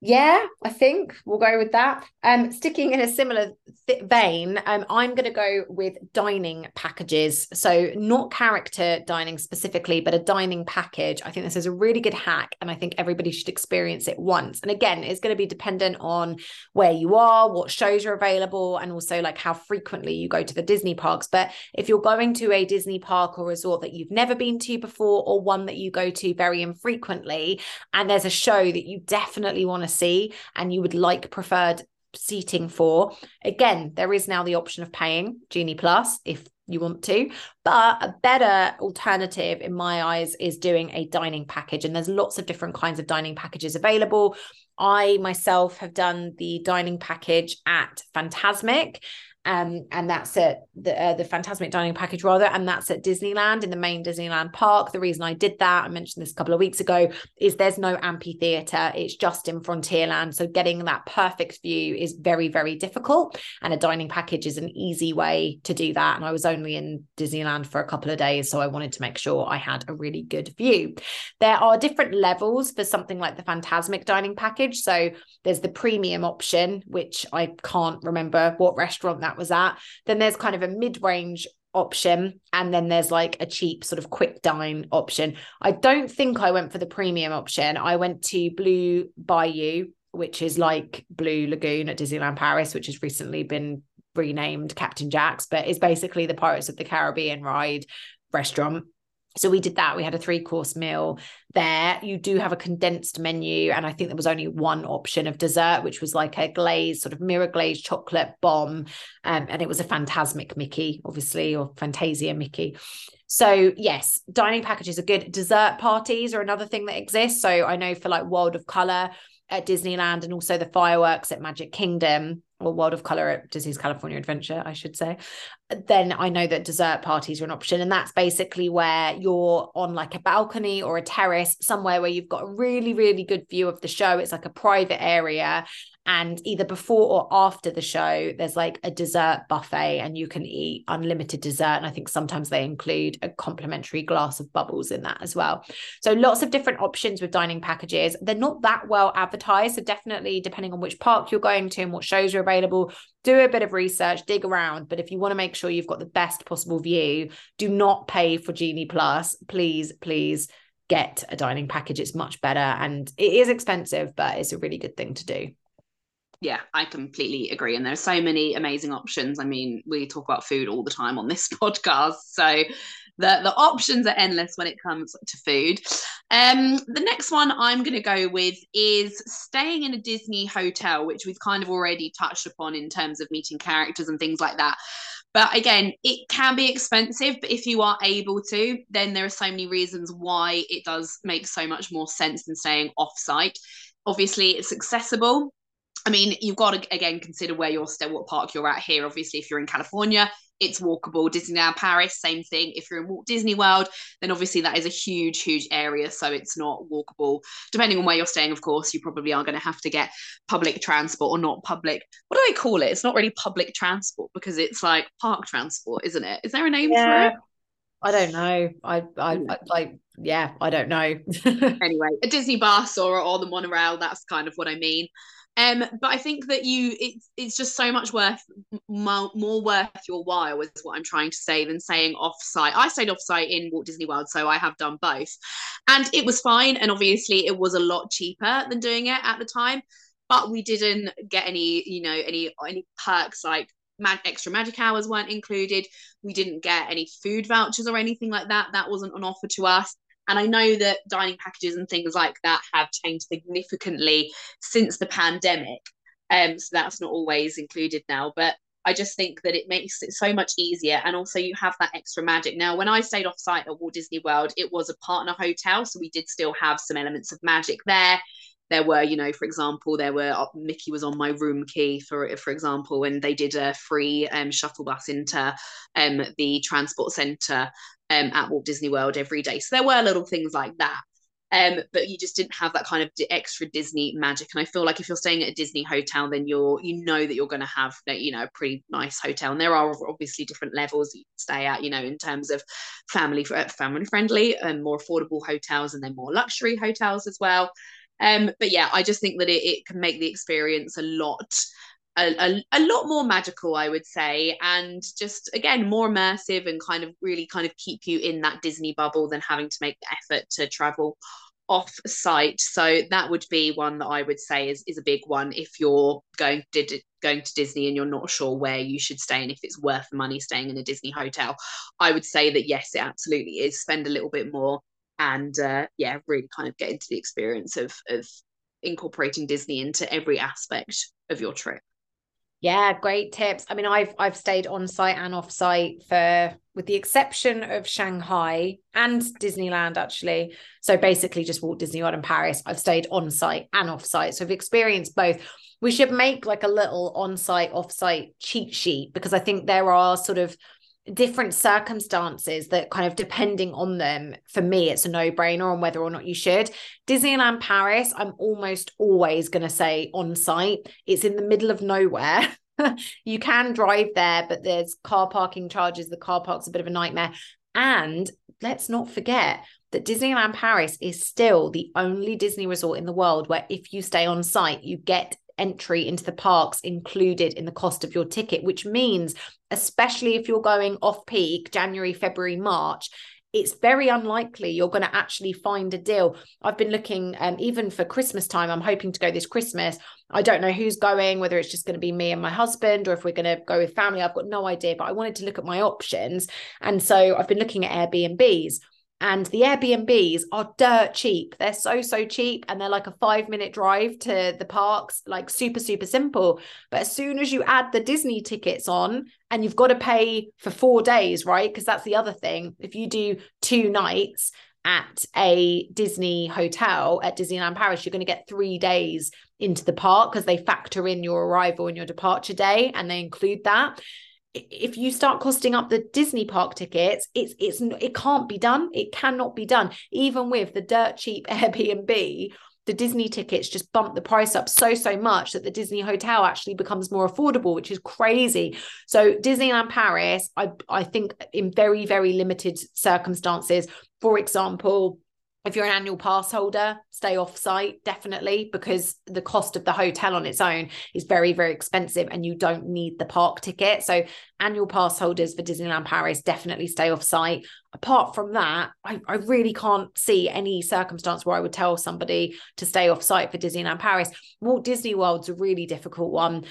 Yeah, I think we'll go with that. Um, sticking in a similar th- vein, um, I'm going to go with dining packages. So not character dining specifically, but a dining package. I think this is a really good hack, and I think everybody should experience it once. And again, it's going to be dependent on where you are, what shows are available, and also like how frequently you go to the Disney parks. But if you're going to a Disney park or resort that you've never been to before, or one that you go to very infrequently, and there's a show that you definitely want to see and you would like preferred seating for. Again there is now the option of paying genie plus if you want to but a better alternative in my eyes is doing a dining package and there's lots of different kinds of dining packages available. I myself have done the dining package at Fantasmic um, and that's at the uh, the Fantasmic Dining Package rather, and that's at Disneyland in the main Disneyland park. The reason I did that, I mentioned this a couple of weeks ago, is there's no amphitheater; it's just in Frontierland, so getting that perfect view is very very difficult, and a dining package is an easy way to do that. And I was only in Disneyland for a couple of days, so I wanted to make sure I had a really good view. There are different levels for something like the Fantasmic Dining Package, so there's the premium option, which I can't remember what restaurant that was at. Then there's kind of a mid range option and then there's like a cheap sort of quick dine option. I don't think I went for the premium option. I went to Blue Bayou, which is like Blue Lagoon at Disneyland Paris, which has recently been renamed Captain Jack's, but is basically the Pirates of the Caribbean ride restaurant. So we did that. We had a three course meal there. You do have a condensed menu. And I think there was only one option of dessert, which was like a glazed, sort of mirror glazed chocolate bomb. Um, and it was a Fantasmic Mickey, obviously, or Fantasia Mickey. So, yes, dining packages are good. Dessert parties are another thing that exists. So, I know for like World of Color at Disneyland and also the fireworks at Magic Kingdom, or World of Color at Disney's California Adventure, I should say, then I know that dessert parties are an option. And that's basically where you're on like a balcony or a terrace, somewhere where you've got a really, really good view of the show. It's like a private area. And either before or after the show there's like a dessert buffet and you can eat unlimited dessert. And i think sometimes they include a complimentary glass of bubbles in that as well. So lots of different options with dining packages. They're not that well advertised. So definitely depending on which park you're going to and what shows are available do a bit of research dig around but if you want to make sure you've got the best possible view do not pay for genie plus please please get a dining package it's much better and it is expensive but it's a really good thing to do yeah, I completely agree. And there's so many amazing options. I mean, we talk about food all the time on this [laughs] podcast. So the, the options are endless when it comes to food. Um, the next one I'm going to go with is staying in a Disney hotel, which we've kind of already touched upon in terms of meeting characters and things like that. But again, it can be expensive, but if you are able to, then there are so many reasons why it does make so much more sense than staying off site. Obviously, it's accessible I mean, you've got to again consider where you're still, what park you're at here. Obviously, if you're in California, it's walkable. Disneyland Paris, same thing. If you're in Walt Disney World, then obviously that is a huge, huge area, so it's not walkable. Depending on where you're staying, of course, you probably are going to have to get public transport or not public. What do they call it? It's not really public transport because it's like park transport, isn't it? Is there a name yeah. for it? I don't know. I, I, hmm. I like, yeah, I don't know. [laughs] anyway, a Disney bus or or the monorail. That's kind of what I mean. Um, but I think that you it's it's just so much worth more, more worth your while is what I'm trying to say than saying offsite. I stayed offsite in Walt Disney World, so I have done both, and it was fine. And obviously, it was a lot cheaper than doing it at the time, but we didn't get any you know any any perks like mag- extra magic hours weren't included. We didn't get any food vouchers or anything like that. That wasn't on offer to us. And I know that dining packages and things like that have changed significantly since the pandemic. Um, so that's not always included now. But I just think that it makes it so much easier. And also, you have that extra magic. Now, when I stayed off site at Walt Disney World, it was a partner hotel. So we did still have some elements of magic there. There were, you know, for example, there were uh, Mickey was on my room key, for for example, and they did a free um, shuttle bus into um, the transport center um, at Walt Disney World every day. So there were little things like that. Um, but you just didn't have that kind of extra Disney magic. And I feel like if you're staying at a Disney hotel, then you're you know that you're going to have you know a pretty nice hotel. And there are obviously different levels you stay at, you know, in terms of family family friendly and more affordable hotels, and then more luxury hotels as well. Um, but yeah, I just think that it, it can make the experience a lot a, a, a, lot more magical, I would say, and just again more immersive and kind of really kind of keep you in that Disney bubble than having to make the effort to travel off site. So that would be one that I would say is, is a big one if you're going did going to Disney and you're not sure where you should stay and if it's worth the money staying in a Disney hotel. I would say that yes, it absolutely is. Spend a little bit more and uh, yeah, really kind of get into the experience of of incorporating Disney into every aspect of your trip. Yeah, great tips. I mean, I've I've stayed on site and off site for with the exception of Shanghai and Disneyland actually. So basically just Walt Disney World in Paris. I've stayed on site and off site. So I've experienced both. We should make like a little on site, off site cheat sheet because I think there are sort of different circumstances that kind of depending on them for me it's a no-brainer on whether or not you should. Disneyland paris i'm almost always going to say on site. It's in the middle of nowhere. [laughs] You can drive there but there's car parking charges the car park's a bit of a nightmare. And let's not forget that Disneyland Paris is still the only Disney resort in the world where if you stay on site, you get entry into the parks included in the cost of your ticket, which means, especially if you're going off peak January, February, March, it's very unlikely you're going to actually find a deal. I've been looking, um, even for Christmas time, I'm hoping to go this Christmas. I don't know who's going, whether it's just going to be me and my husband or if we're going to go with family. I've got no idea, but I wanted to look at my options. And so I've been looking at Airbnbs. And the Airbnbs are dirt cheap. They're so, so cheap. And they're like a five minute drive to the parks, like super, super simple. But as soon as you add the Disney tickets on, and you've got to pay for four days, right? Because that's the other thing. If you do two nights at a Disney hotel at Disneyland Paris, you're going to get three days into the park because they factor in your arrival and your departure day and they include that if you start costing up the Disney park tickets, it's it's it can't be done. It cannot be done. Even with the dirt cheap [laughs] Airbnb, the Disney tickets just bump the price up so so much that the Disney hotel actually becomes more affordable, which is crazy. So Disneyland Paris, I I think in very very limited circumstances, for example, if you're an annual pass holder, stay off site definitely because the cost of the hotel on its own is very, very expensive and you don't need the park ticket. So, annual pass holders for Disneyland Paris definitely stay off site. Apart from that, I, I really can't see any circumstance where I would tell somebody to stay off site for Disneyland Paris. Walt Disney World's a really difficult one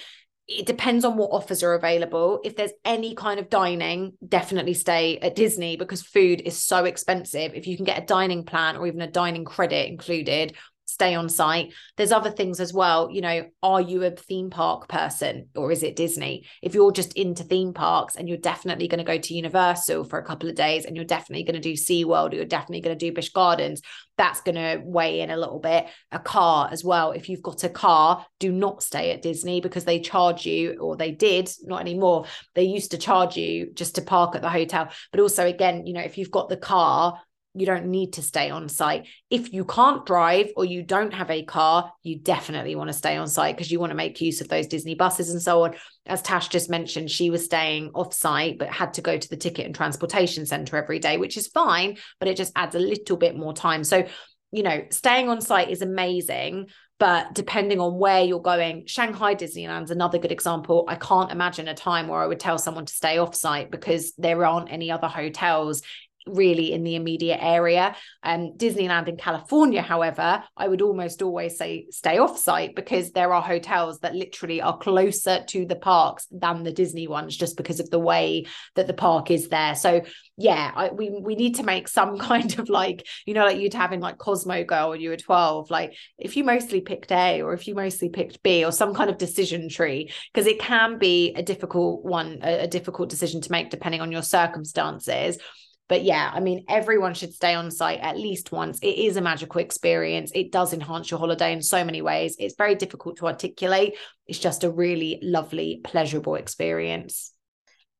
it depends on what offers are available. If there's any kind of dining, definitely stay at Disney because food is so expensive. If you can get a dining plan or even a dining credit included, stay on site. There's other things as well. You know, are you a theme park person or is it Disney? If you're just into theme parks and you're definitely going to go to Universal for a couple of days and you're definitely going to do SeaWorld or you're definitely going to do Busch Gardens, that's going to weigh in a little bit. A car as well. If you've got a car, do not stay at Disney because they charge you, or they did, not anymore. They used to charge you just to park at the hotel. But also, again, you know, if you've got the car, you don't need to stay on site. If you can't drive or you don't have a car, you definitely want to stay on site because you want to make use of those Disney buses and so on. As Tash just mentioned, she was staying off site but had to go to the ticket and transportation center every day, which is fine, but it just adds a little bit more time. So, you know, staying on site is amazing, but depending on where you're going, Shanghai Disneyland's another good example. I can't imagine a time where I would tell someone to stay off site because there aren't any other hotels really in the immediate area. Um, Disneyland in California, however, I would almost always say stay off site because there are hotels that literally are closer to the parks than the Disney ones just because of the way that the park is there. So yeah, I, we we need to make some [laughs] kind of like you know like you'd have in like Cosmo Girl when you were twelve. Like if you mostly picked A or if you mostly picked B or some kind of decision tree because it can be a difficult one, a, a difficult decision to make depending on your circumstances. But yeah, I mean, everyone should stay on site at least once. It is a magical experience. It does enhance your holiday in so many ways. It's very difficult to articulate. It's just a really lovely, pleasurable experience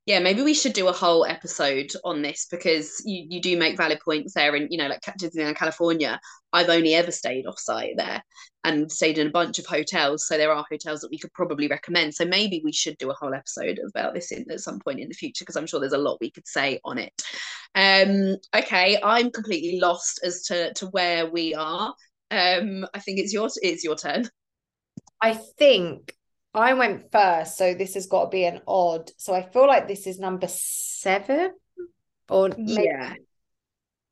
yeah, maybe we should do a whole episode on this because you, you do make valid points there. And, you know, like Disneyland California, I've only ever stayed off site there and stayed in a bunch of hotels. So there are hotels that we could probably recommend. So maybe we should do a whole episode about this in, at some point in the future because I'm sure there's a lot we could say on it. Um, okay, I'm completely lost as to, to where we are. Um, I think it's your it's your turn. I think I went first, so this has got to be an odd. So I feel like this is number seven, or maybe, Yeah.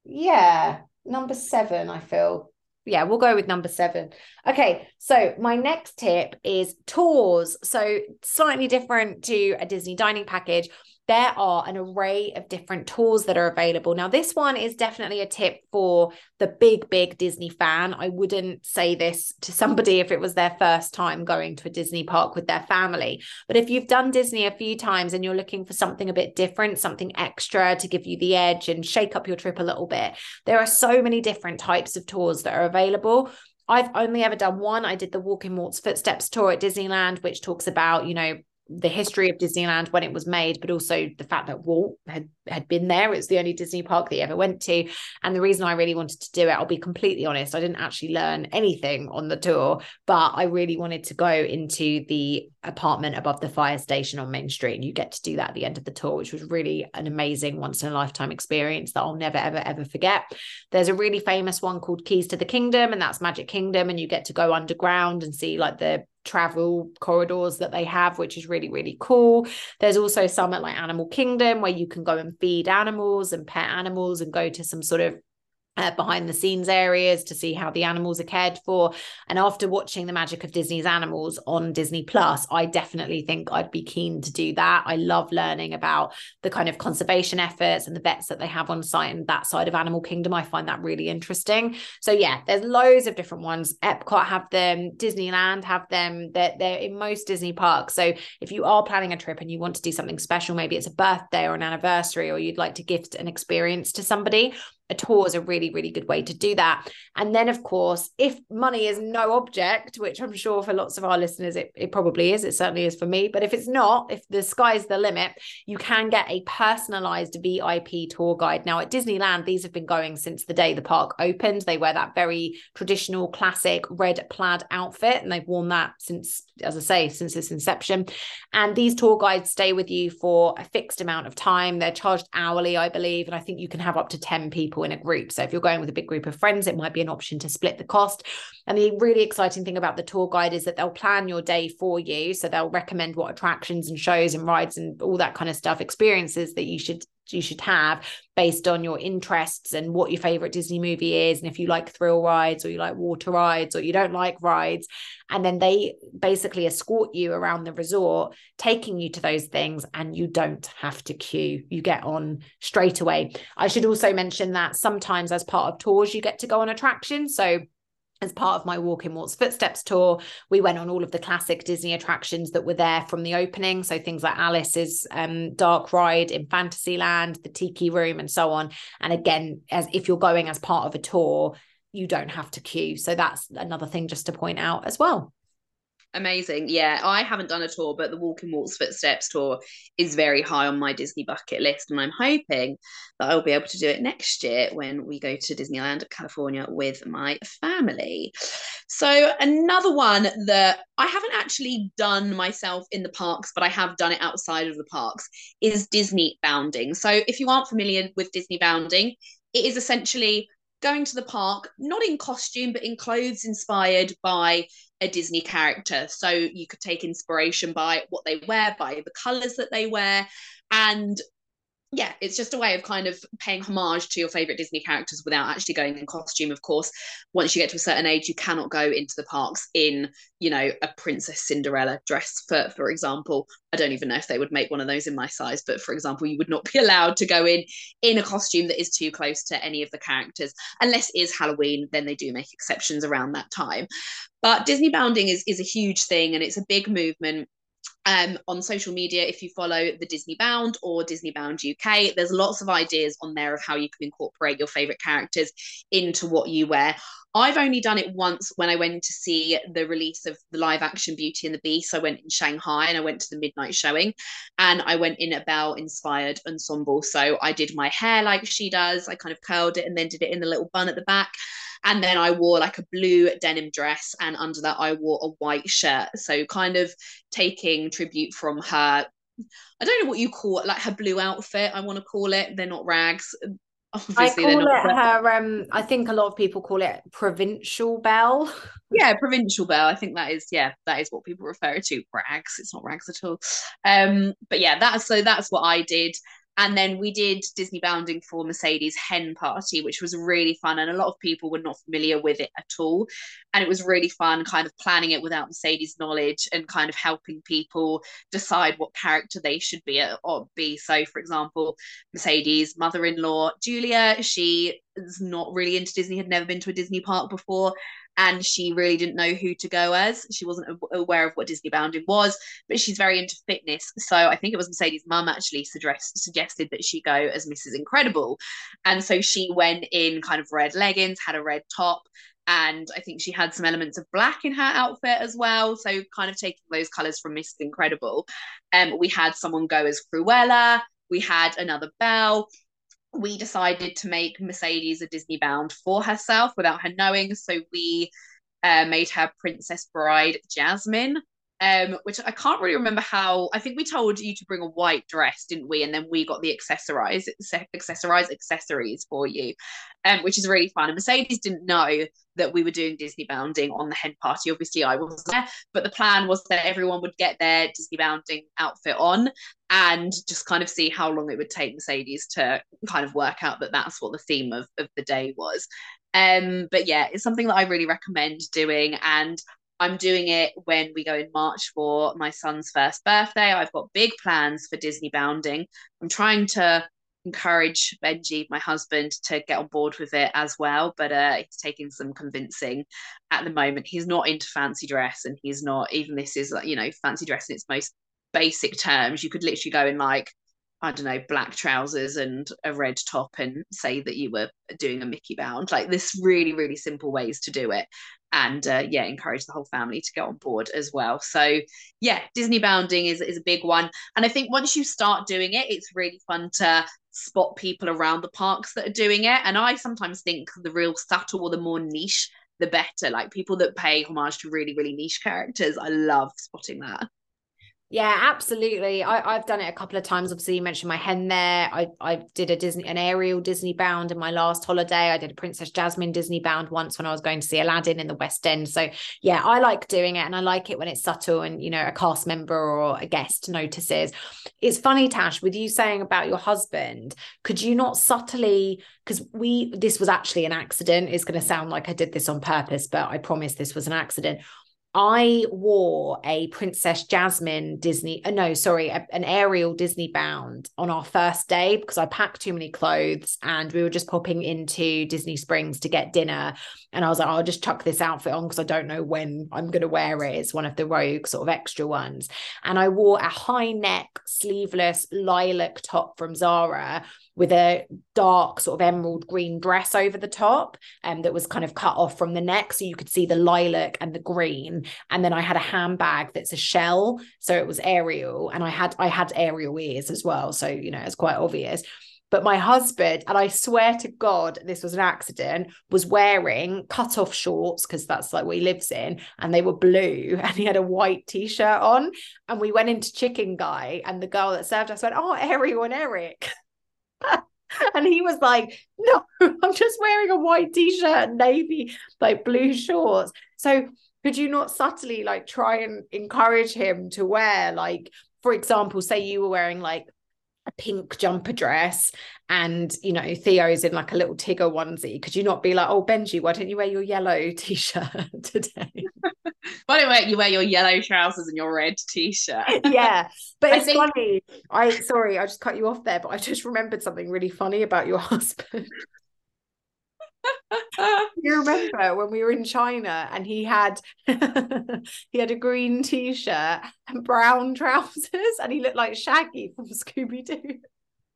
yeah, number seven. I feel. Yeah, we'll go with number seven. Okay, so my next tip is tours. So slightly different to a Disney dining package there are an array of different tours that are available. Now, this one is definitely a tip for the big, big Disney fan. I wouldn't say this to somebody if it was their first time going to a Disney park with their family. But if you've done Disney a few times and you're looking for something a bit different, something extra to give you the edge and shake up your trip a little bit, there are so many different types of tours that are available. I've only ever done one. I did the Walk in Walt's Footsteps tour at Disneyland, which talks about, you know, the history of Disneyland when it was made, but also the fact that Walt had had been there. It's the only Disney park that he ever went to. And the reason I really wanted to do it, I'll be completely honest, I didn't actually learn anything on the tour, but I really wanted to go into the apartment above the fire station on Main Street. And you get to do that at the end of the tour, which was really an amazing once in a lifetime experience that I'll never, ever, ever forget. There's a really famous one called Keys to the Kingdom, and that's Magic Kingdom. And you get to go underground and see like the travel corridors that they have, which is really, really cool. There's also some at like Animal Kingdom where you can go and feed animals and pet animals and go to some sort of uh, behind the scenes areas to see how the animals are cared for. And after watching the magic of Disney's animals on Disney Plus, I definitely think I'd be keen to do that. I love learning about the kind of conservation efforts and the vets that they have on site and that side of Animal Kingdom. I find that really interesting. So yeah, there's loads of different ones. Epcot have them, Disneyland have them. They're, they're in most Disney parks. So if you are planning a trip and you want to do something special, maybe it's a birthday or an anniversary, or you'd like to gift an experience to somebody, a tour is a really really good way to do that. And then of course if money is no object which i'm sure for lots of our listeners it, it probably is it certainly is for me but if it's not if the sky's the limit you can get a personalized vip tour guide. Now at disneyland these have been going since the day the park opened. They wear that very traditional classic red plaid outfit and they've worn that since as i say since its inception. And these tour guides stay with you for a fixed amount of time. They're charged hourly i believe and i think you can have up to 10 people people in a group. So if you're going with a big group of friends, it might be an option to split the cost. And the really exciting thing about the tour guide is that they'll plan your day for you. So they'll recommend what attractions and shows and rides and all that kind of stuff, experiences that you should you should have based on your interests and what your favorite Disney movie is. And if you like thrill rides or you like water rides or you don't like rides and then they basically escort you around the resort taking you to those things and you don't have to queue. You get on straight away. I should also mention that sometimes as part of tours you get to go on attractions. So as part of my Walk in Walt's Footsteps tour, we went on all of the classic Disney attractions that were there from the opening. So things like Alice's um, Dark Ride in Fantasyland, the Tiki Room, and so on. And again, as if you're going as part of a tour, you don't have to queue. So that's another thing just to point out as well. Amazing. Yeah, I haven't done a tour, but the Walk in Walt's Footsteps tour is very high on my Disney bucket list. And I'm hoping that I'll be able to do it next year when we go to Disneyland, California with my family. So, another one that I haven't actually done myself in the parks, but I have done it outside of the parks is Disney bounding. So, if you aren't familiar with Disney bounding, it is essentially going to the park, not in costume, but in clothes inspired by a Disney character. So you could take inspiration by what they wear, by the colors that they wear. And yeah, it's just a way of kind of paying homage to your favorite Disney characters without actually going in costume. Of course, once you get to a certain age, you cannot go into the parks in, you know, a Princess Cinderella dress, for for example. I don't even know if they would make one of those in my size, but for example, you would not [laughs] be allowed to go in in a costume that is too close to any of the characters, unless it is Halloween. Then they do make exceptions around that time. But Disney bounding is is a huge thing, and it's a big movement um, on social media, if you follow the Disney Bound or Disney Bound UK, there's lots of ideas on there of how you can incorporate your favorite characters into what you wear. I've only done it once when I went to see the release of the live action Beauty and the Beast. I went in Shanghai and I went to the midnight showing and I went in a Belle inspired ensemble. So I did my hair like she does. I kind of curled it and then did it in the little bun at the back. And then I wore like a blue denim dress, and under that, I wore a white shirt. So, kind of taking tribute from her. I don't know what you call it, like her blue outfit, I want to call it. They're not rags. Obviously, I call it her. Um, I think a lot of people call it provincial belle. [laughs] yeah, provincial belle. I think that is yeah, that is what people refer to. Rags. It's not rags at all. Um, but yeah, that's so that's what I did. And then we did Disney Bounding for Mercedes Hen Party, which was really fun. And a lot of people were not familiar with it at all. And it was really fun kind of planning it without Mercedes' knowledge and kind of helping people decide what character they should be or be. So, for example, Mercedes' mother in law, Julia, she is not really into Disney, had never been to a Disney park before and she really didn't know who to go as. She wasn't aware of what Disney Bounding was, but she's very into fitness. So I think it was Mercedes' mum actually suggest, suggested that she go as Mrs. Incredible. And so she went in kind of red leggings, had a red top, and I think she had some elements of black in her outfit as well. So kind of taking those colours from Mrs. Incredible. Um, we had someone go as Cruella. We had another Belle we decided to make Mercedes a Disney bound for herself without her knowing. So we uh, made her Princess Bride Jasmine, um, which I can't really remember how. I think we told you to bring a white dress, didn't we? And then we got the accessorize, accessorize accessories for you, um, which is really fun. And Mercedes didn't know that we were doing Disney bounding on the hen party. Obviously, I was there, but the plan was that everyone would get their Disney bounding outfit on and just kind of see how long it would take Mercedes to kind of work out that that's what the theme of, of the day was. Um, but yeah, it's something that I really recommend doing. And I'm doing it when we go in March for my son's first birthday. I've got big plans for Disney bounding. I'm trying to encourage Benji, my husband, to get on board with it as well. But uh, he's taking some convincing at the moment. He's not into fancy dress, and he's not even this is you know fancy dress in its most basic terms. You could literally go in like I don't know, black trousers and a red top and say that you were doing a Mickey bound. Like this really, really simple ways to do it. And uh, yeah, encourage the whole family to get on board as well. So yeah, Disney bounding is, is a big one. And I think once you start doing it, it's really fun to spot people around the parks that are doing it. And I sometimes think the real subtle or the more niche, the better. Like people that pay homage to really, really niche characters. I love spotting that. Yeah, absolutely. I, have done it a couple of times. Obviously, you mentioned my hen there. I, I did a Disney, an Ariel Disney bound in my last holiday. I did a Princess Jasmine Disney bound once when I was going to see Aladdin in the West End. So yeah, I like doing it, and I like it when it's subtle and you know a cast member or a guest notices. It's funny, Tash, with you saying about your husband. Could you not subtly? Because we, this was actually an accident. It's going to sound like I did this on purpose, but I promise this was an accident I wore a Princess Jasmine Disney, uh, no, sorry, a, an Ariel Disney bound on our first day because I packed too many clothes and we were just popping into Disney Springs to get dinner. And I was like, oh, I'll just chuck this outfit on because I don't know when I'm going to wear it. It's one of the rogue sort of extra ones. And I wore a high neck, sleeveless lilac top from Zara with a dark sort of emerald green dress over the top and um, that was kind of cut off from the neck so you could see the lilac and the green and then I had a handbag that's a shell so it was Ariel and I had I had Ariel ears as well so you know it's quite obvious but my husband, and I swear to God, this was an accident, was wearing cut off shorts because that's like what he lives in, and they were blue, [laughs] and he had a white t shirt on. And we went into Chicken Guy, and the girl that served us went, Oh, Ariel and Eric. [laughs] [laughs] and he was like, No, [laughs] I'm just wearing a white t-shirt and navy, like blue shorts. So could you not subtly like try and encourage him to wear like, for example, say you were wearing like a pink jumper dress and you know Theo's in like a little Tigger onesie. Could you not be like, oh Benji, why don't you wear your yellow [laughs] t-shirt today? [laughs] why don't you wear your yellow trousers and your red t-shirt? [laughs] yeah, but it's think... funny. I sorry, I just cut you off there, but I just remembered something really funny about your [laughs] husband. you remember when we were in China and he had he had a green t-shirt and brown trousers and he looked like Shaggy from Scooby Doo.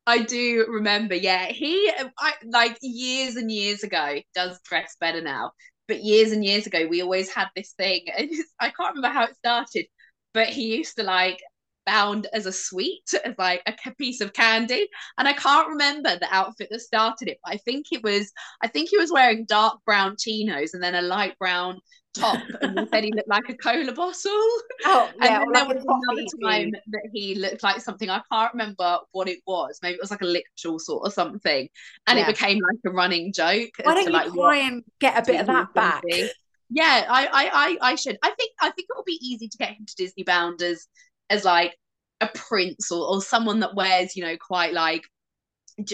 I do remember. Yeah, he I, like years and years ago does dress better now, but years and years ago we always had this thing, and I can't remember how it started, but he used to like bound as a sweet, as like a piece of candy. And I can't remember the outfit that started it, but I think it was I think he was wearing dark brown chinos and then a light brown top and he said he looked like a cola bottle. Oh, [laughs] yeah. and then there was another time that he looked like something I can't remember what it was. Maybe it was like a liquorice allsort or something. And yeah. it became like a running joke. Why don't you like, try and get a bit of that back? Yeah, I, I, I, I should. I think I think it will be easy to get him to Disney bound as as like a prince or, or someone that wears, you know, quite like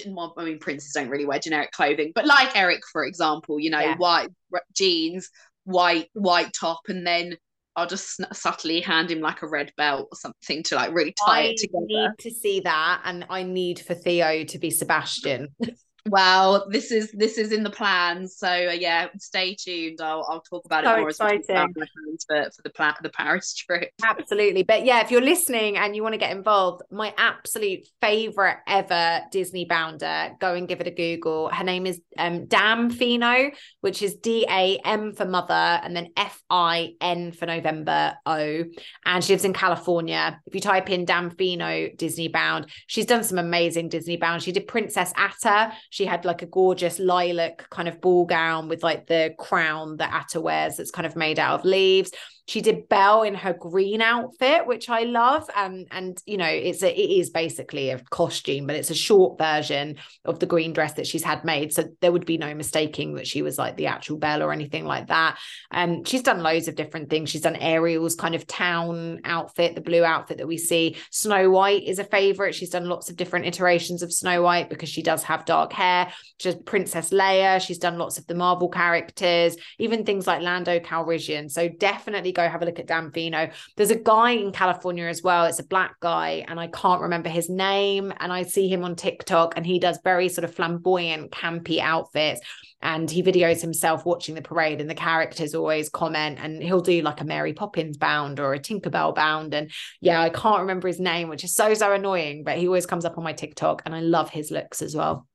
well, I mean, princes don't really wear generic clothing, but like Eric, for example, you know, yeah. white jeans, white white top, and then I'll just subtly hand him like a red belt or something to like really tie I it together. I need to see that, and I need for Theo to be Sebastian. [laughs] Well, this is this is in the plans, so uh, yeah, stay tuned. I'll I'll talk about so it more exciting. as we talk about for for the pla- the Paris [laughs] trip. Absolutely, but yeah, if you're listening and you want to get involved, my absolute favorite ever Disney bounder, go and give it a Google. Her name is um Dam Fino, which is D A M for mother and then F I N for November O, and she lives in California. If you type in Dam Fino Disney bound, she's done some amazing Disney bound. She did Princess Atta she had like a gorgeous lilac kind of ball gown with like the crown that Atta wears that's kind of made out of leaves. She did Belle in her green outfit, which I love. Um, and you know, it's a it is basically a costume, but it's a short version of the green dress that she's had made. So there would be no mistaking that she was like the actual Belle or anything like that. Um, she's done loads of different things. She's done Ariel's kind of town outfit, the blue outfit that we see. Snow White is a favorite. She's done lots of different iterations of Snow White because she does have dark hair. She's Princess Leia. She's done lots of the Marvel characters, even things like Lando Calrissian. So definitely go have a look at Dan Fino. There's a guy in California as well. It's a black guy, and I can't remember his name. And I see him on TikTok, and he does very sort of flamboyant, campy outfits. And he videos himself watching the parade, and the characters always comment, and he'll do like a Mary Poppins bound or a Tinkerbell bound. And yeah, I can't remember his name, which is so, so annoying, but he always comes up on my TikTok, and I love his looks as well.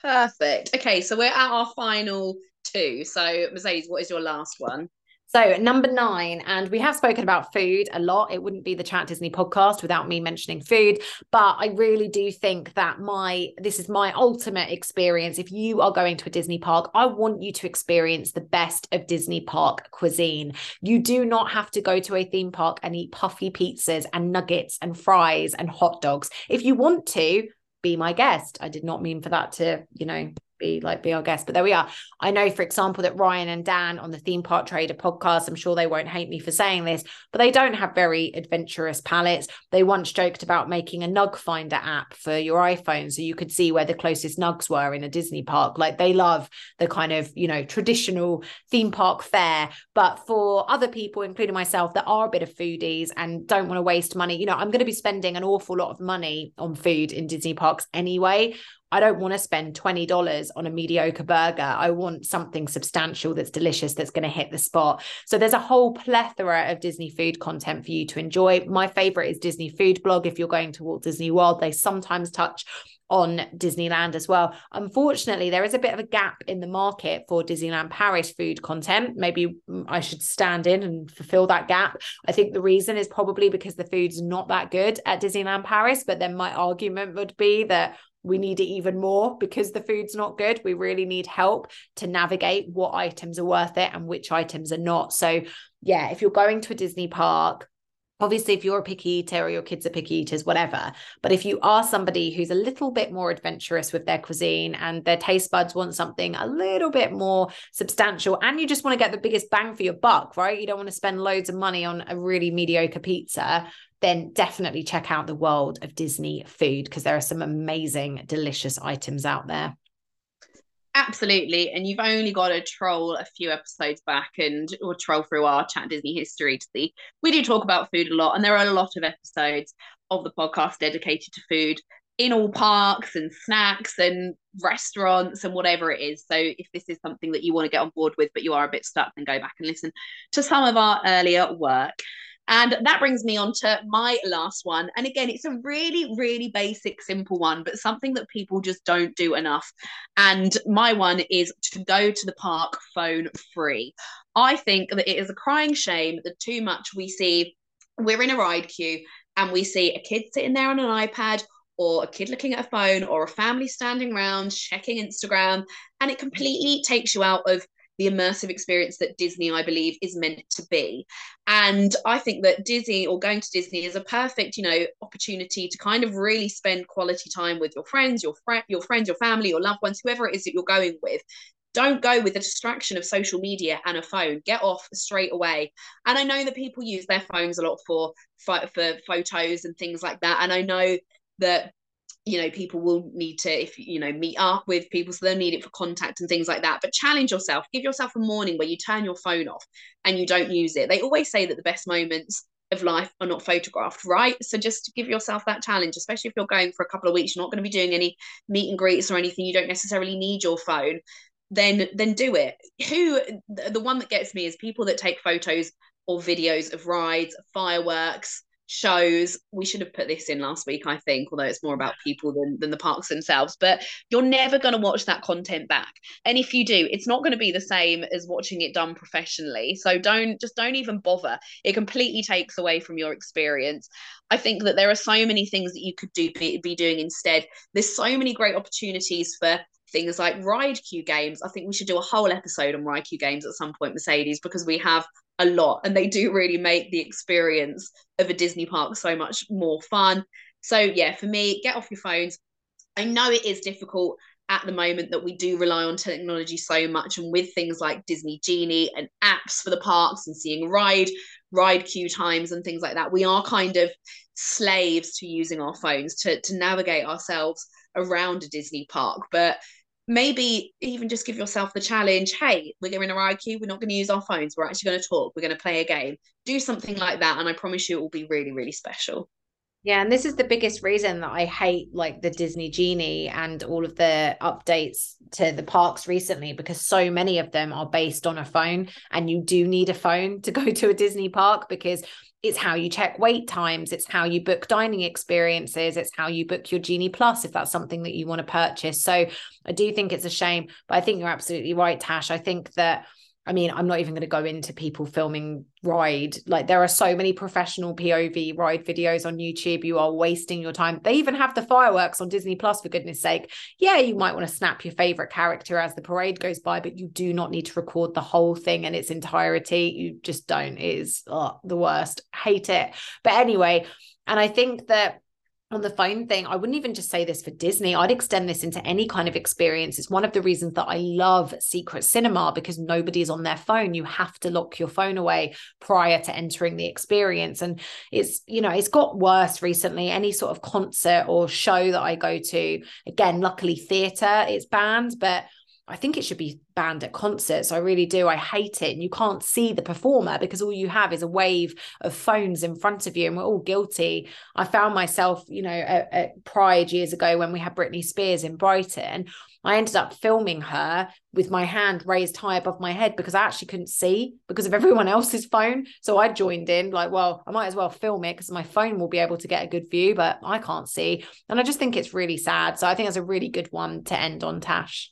Perfect. Okay, so we're at our final two. So, Mercedes, what is your last one? So, number nine, and we have spoken about food a lot. It wouldn't be the Chat Disney podcast without me mentioning food, but I really do think that my this is my ultimate experience. If you are going to a Disney park, I want you to experience the best of Disney park cuisine. You do not have to go to a theme park and eat puffy pizzas and nuggets and fries and hot dogs. If you want to, be my guest. I did not mean for that to, you know, be like be our guest. But there we are. I know, for example, that Ryan and Dan on the Theme Park Trader podcast, I'm sure they won't hate me for saying this, but they don't have very adventurous palates. They once joked about making a Nug Finder app for your iPhone so you could see where the closest nugs were in a Disney park. Like they love the kind of, you know, traditional theme park fare. But for other people, including myself, that are a bit of foodies and don't want to waste money, you know, I'm going to be spending an awful lot of money on food in Disney parks anyway. I don't want to spend $20 on a mediocre burger. I want something substantial that's delicious, that's going to hit the spot. So there's a whole plethora of Disney food content for you to enjoy. My favorite is Disney Food Blog. If you're going to Walt Disney World, they sometimes touch on Disneyland as well. Unfortunately, there is a bit of a gap in the market for Disneyland Paris food content. Maybe mm, I should stand in and fulfill that gap. I think the reason is probably because the food's not that good at Disneyland Paris. But then my argument would be that we need it even more because the food's not good. We really need help to navigate what items are worth it and which items are not. So, yeah, if you're going to a Disney park, obviously if you're a picky eater or your kids are picky eaters whatever but if you are somebody who's a little bit more adventurous with their cuisine and their taste buds want something a little bit more substantial and you just want to get the biggest bang for your buck right you don't want to spend loads of money on a really mediocre pizza then definitely check out the world of Disney food because there are some amazing, delicious items out there. Absolutely. And you've only got to troll a few episodes back and or troll through our chat Disney history to see. We do talk about food a lot, and there are a lot of episodes of the podcast dedicated to food in all parks and snacks and restaurants and whatever it is. So if this is something that you want to get on board with, but you are a bit stuck, then go back and listen to some of our earlier work. And that brings me on to my last one. And again, it's a really, really basic, simple one, but something that people just don't do enough. And my one is to go to the park phone free. I think that it is a crying shame that too much we see we're in a ride queue and we see a kid sitting there on an iPad or a kid looking at a phone or a family standing around checking Instagram and it completely takes you out of the immersive experience that Disney, I believe, is meant to be. And I think that Disney or going to Disney is a perfect, you know, opportunity to kind of really spend quality time with your friends, your friend, your friends, your family, your loved ones, whoever it is that you're going with. Don't go with the distraction of social media and a phone. Get off straight away. And I know that people use their phones a lot for for photos and things like that. And I know that you know people will need to if you know meet up with people so they'll need it for contact and things like that. But challenge yourself. Give yourself a morning where you turn your phone off and you don't use it. They always say that the best moments of life are not photographed right? So just give yourself that challenge especially if you're going for a couple of weeks you're not going to be doing any meet and greets or anything you don't necessarily need your phone then then do it. Who the one that gets me is people that take photos or videos of rides fireworks shows. We should have put this in last week i think although it's more about people than, than the parks themselves but you're never going to watch that content back. And if you do it's not going to be the same as watching it done professionally. So don't just don't even bother. It completely takes away from your experience. I think that there are so many things that you could do be, be doing instead. There's so many great opportunities for things like ride queue games. I think we should do a whole episode on ride queue games at some point, Mercedes, because we have a lot and they do really make the experience of a Disney park so much more fun. So, yeah, for me, get off your phones. I know it is difficult at the moment that we do rely on technology so much and with things like Disney Genie and apps for the parks and seeing ride ride queue times and things like that we are kind of slaves to using our phones to to navigate ourselves around a Disney park but maybe even just give yourself the challenge hey we're going to queue we're not going to use our phones we're actually going to talk we're going to play a game. Do something like that and i promise you it will be really really special. Yeah, and this is the biggest reason that I hate like the Disney Genie and all of the updates to the parks recently because so many of them are based on a phone and you do need a phone to go to a Disney park because it's how you check wait times, it's how you book dining experiences, it's how you book your Genie Plus if that's something that you want to purchase. So I do think it's a shame, but I think you're absolutely right, Tash. I think that I mean, I'm not even going to go into people filming ride. Like there are so many professional POV ride videos on YouTube. You are wasting your time. They even have the fireworks on Disney Plus for goodness sake. Yeah, you might want to snap your favorite character as the parade goes by, but you do not need to record the whole thing in its entirety. You just don't. It is the worst. Hate it. But anyway, and I think that on the phone thing, I wouldn't even just say this for Disney. I'd extend this into any kind of experience. It's one of the reasons that I love secret cinema because nobody's on their phone. You have to lock your phone away prior to entering the experience. And it's, you know, it's got worse recently. Any sort of concert or show that I go to, again, luckily theatre, it's banned, but I think it should be banned at concerts. I really do. I hate it. And you can't see the performer because all you have is a wave of phones in front of you, and we're all guilty. I found myself, you know, at, at Pride years ago when we had Britney Spears in Brighton. I ended up filming her with my hand raised high above my head because I actually couldn't see because of [laughs] everyone else's phone. So I joined in, like, well, I might as well film it because my phone will be able to get a good view, but I can't see. And I just think it's really sad. So I think it's a really good one to end on, Tash.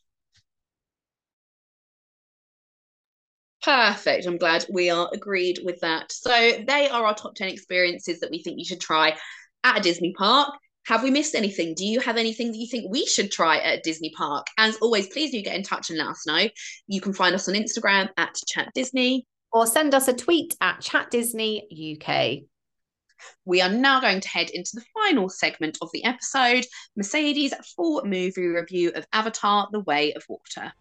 Perfect. I'm glad we are agreed with that. So they are our top 10 experiences that we think you should try at a Disney park. Have we missed anything? Do you have anything that you think we should try at Disney Park? As always, please do get in touch and let us know. You can find us on Instagram at Chat Disney. Or send us a tweet at Chat Disney UK. We are now going to head into the final segment of the episode Mercedes' full movie review of Avatar The Way of Water.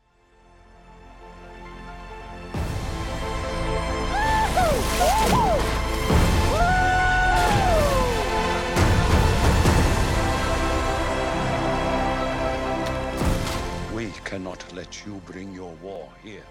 We cannot let you bring your war here.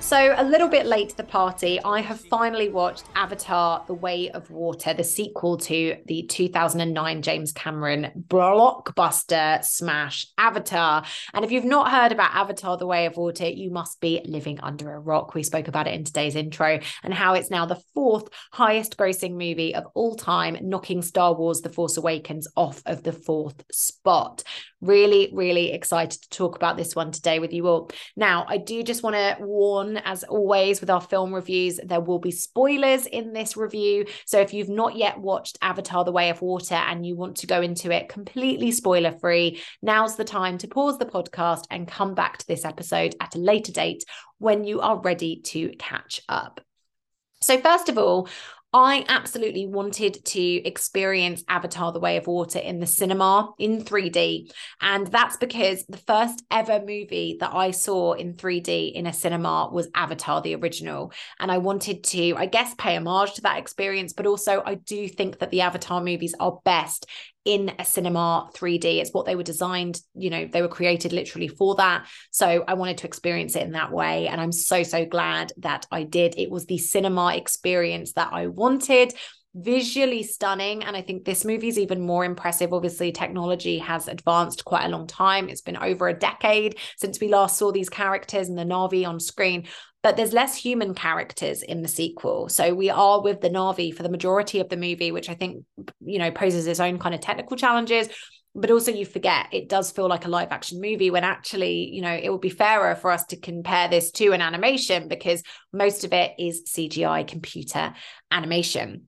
So, a little bit late to the party, I have finally watched Avatar The Way of Water, the sequel to the 2009 James Cameron blockbuster smash Avatar. And if you've not heard about Avatar The Way of Water, you must be living under a rock. We spoke about it in today's intro and how it's now the fourth highest grossing movie of all time, knocking Star Wars The Force Awakens off of the fourth spot. Really, really excited to talk about this one today with you all. Now, I do just want to warn as always, with our film reviews, there will be spoilers in this review. So if you've not yet watched Avatar The Way of Water and you want to go into it completely spoiler free, now's the time to pause the podcast and come back to this episode at a later date when you are ready to catch up. So, first of all, I absolutely wanted to experience Avatar The Way of Water in the cinema in 3D. And that's because the first ever movie that I saw in 3D in a cinema was Avatar the original. And I wanted to, I guess, pay homage to that experience. But also, I do think that the Avatar movies are best in a cinema 3D. It's what they were designed, you know, they were created literally for that. So I wanted to experience it in that way. And I'm so, so glad that I did. It was the cinema experience that I wanted visually stunning and i think this movie is even more impressive obviously technology has advanced quite a long time it's been over a decade since we last saw these characters and the Na'vi on screen but there's less human characters in the sequel. So we are with the Na'vi for the majority of the movie, which I think, you know, poses its own kind of technical challenges. But also, you forget it does feel like a live action movie when actually, you know, it would be fairer for us to compare this to an animation because most of it is CGI computer animation.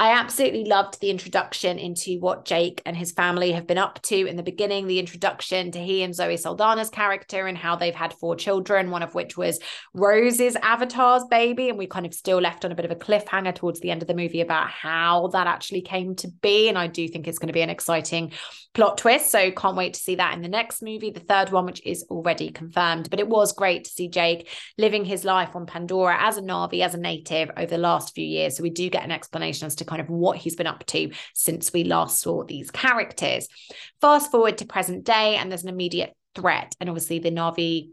I absolutely loved the introduction into what Jake and his family have been up to in the beginning, the introduction to he and Zoe Saldana's character and how they've had four children, one of which was Rose's avatar's baby. And we kind of still left on a bit of a cliffhanger towards the end of the movie about how that actually came to be. And I do think it's going to be an exciting plot twist. So can't wait to see that in the next movie, the third one, which is already confirmed. But it was great to see Jake living his life on Pandora as a Na'vi, as a native over the last few years. So we do get an explanation as to kind of what he's been up to since we last saw these characters. Fast forward to present day, and there's an immediate threat. And obviously, the Na'vi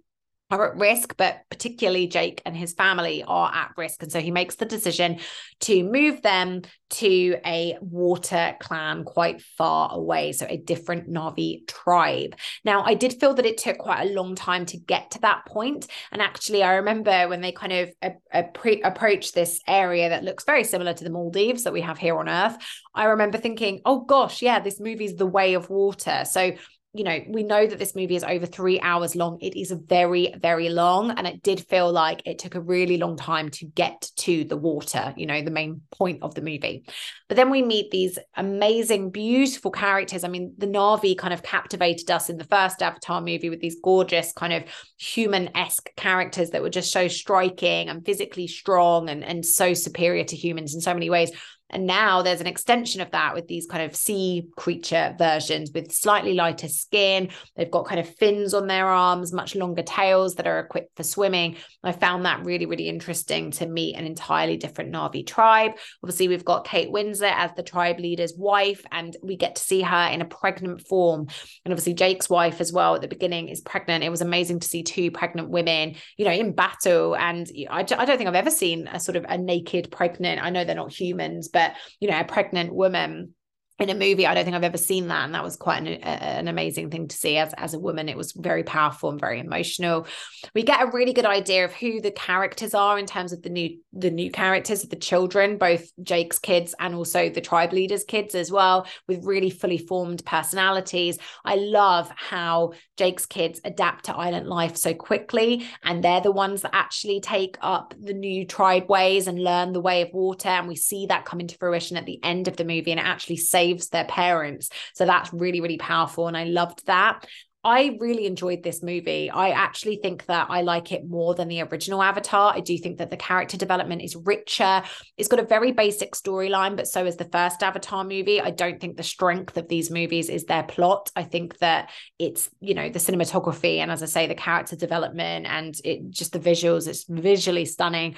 are at risk, but particularly Jake and his family are at risk. And so he makes the decision to move them to a water clan quite far away. So a different Na'vi tribe. Now, I did feel that it took quite a long time to get to that point. And actually, I remember when they kind of a pre- approach this area that looks very similar to the Maldives that we have here on Earth, I remember thinking, oh gosh, yeah, this movie's The Way of Water. So you know, we know that this movie is over three hours long. It is very, very long. And it did feel like it took a really long time to get to the water, you know, the main point of the movie. But then we meet these amazing, beautiful characters. I mean, the Na'vi kind of captivated us in the first Avatar movie with these gorgeous, kind of human esque characters that were just so striking and physically strong and, and so superior to humans in so many ways. And now there's an extension of that with these kind of sea creature versions with slightly lighter skin. They've got kind of fins on their arms, much longer tails that are equipped for swimming. I found that really, really interesting to meet an entirely different Na'vi tribe. Obviously, we've got Kate Winslet as the tribe leader's wife, and we get to see her in a pregnant form. And obviously, Jake's wife as well at the beginning is pregnant. It was amazing to see two pregnant women, you know, in battle. And I, I don't think I've ever seen a sort of a naked pregnant, I know they're not humans, but you know a pregnant woman in a movie i don't think i've ever seen that and that was quite an, an amazing thing to see. As, as a woman it was very powerful and very emotional. We get a really good idea of who the characters are in terms of the new the new characters the children both jake's kids and also the tribe leaders kids as well with really fully formed personalities. I love how jake's kids adapt to island life so quickly and they're the ones that actually take up the new tribe ways and learn the way of water and we see that come into fruition at the end of the movie and it actually saves saves their parents. So that's really, really powerful. And I loved that. I really enjoyed this movie. I actually think that I like it more than the original Avatar. I do think that the character development is richer. It's got a very basic storyline, but so is the first Avatar movie. I don't think the strength of these movies is their plot. I think that it's, you know, the cinematography and as I say, the character development and it just the visuals, it's visually stunning.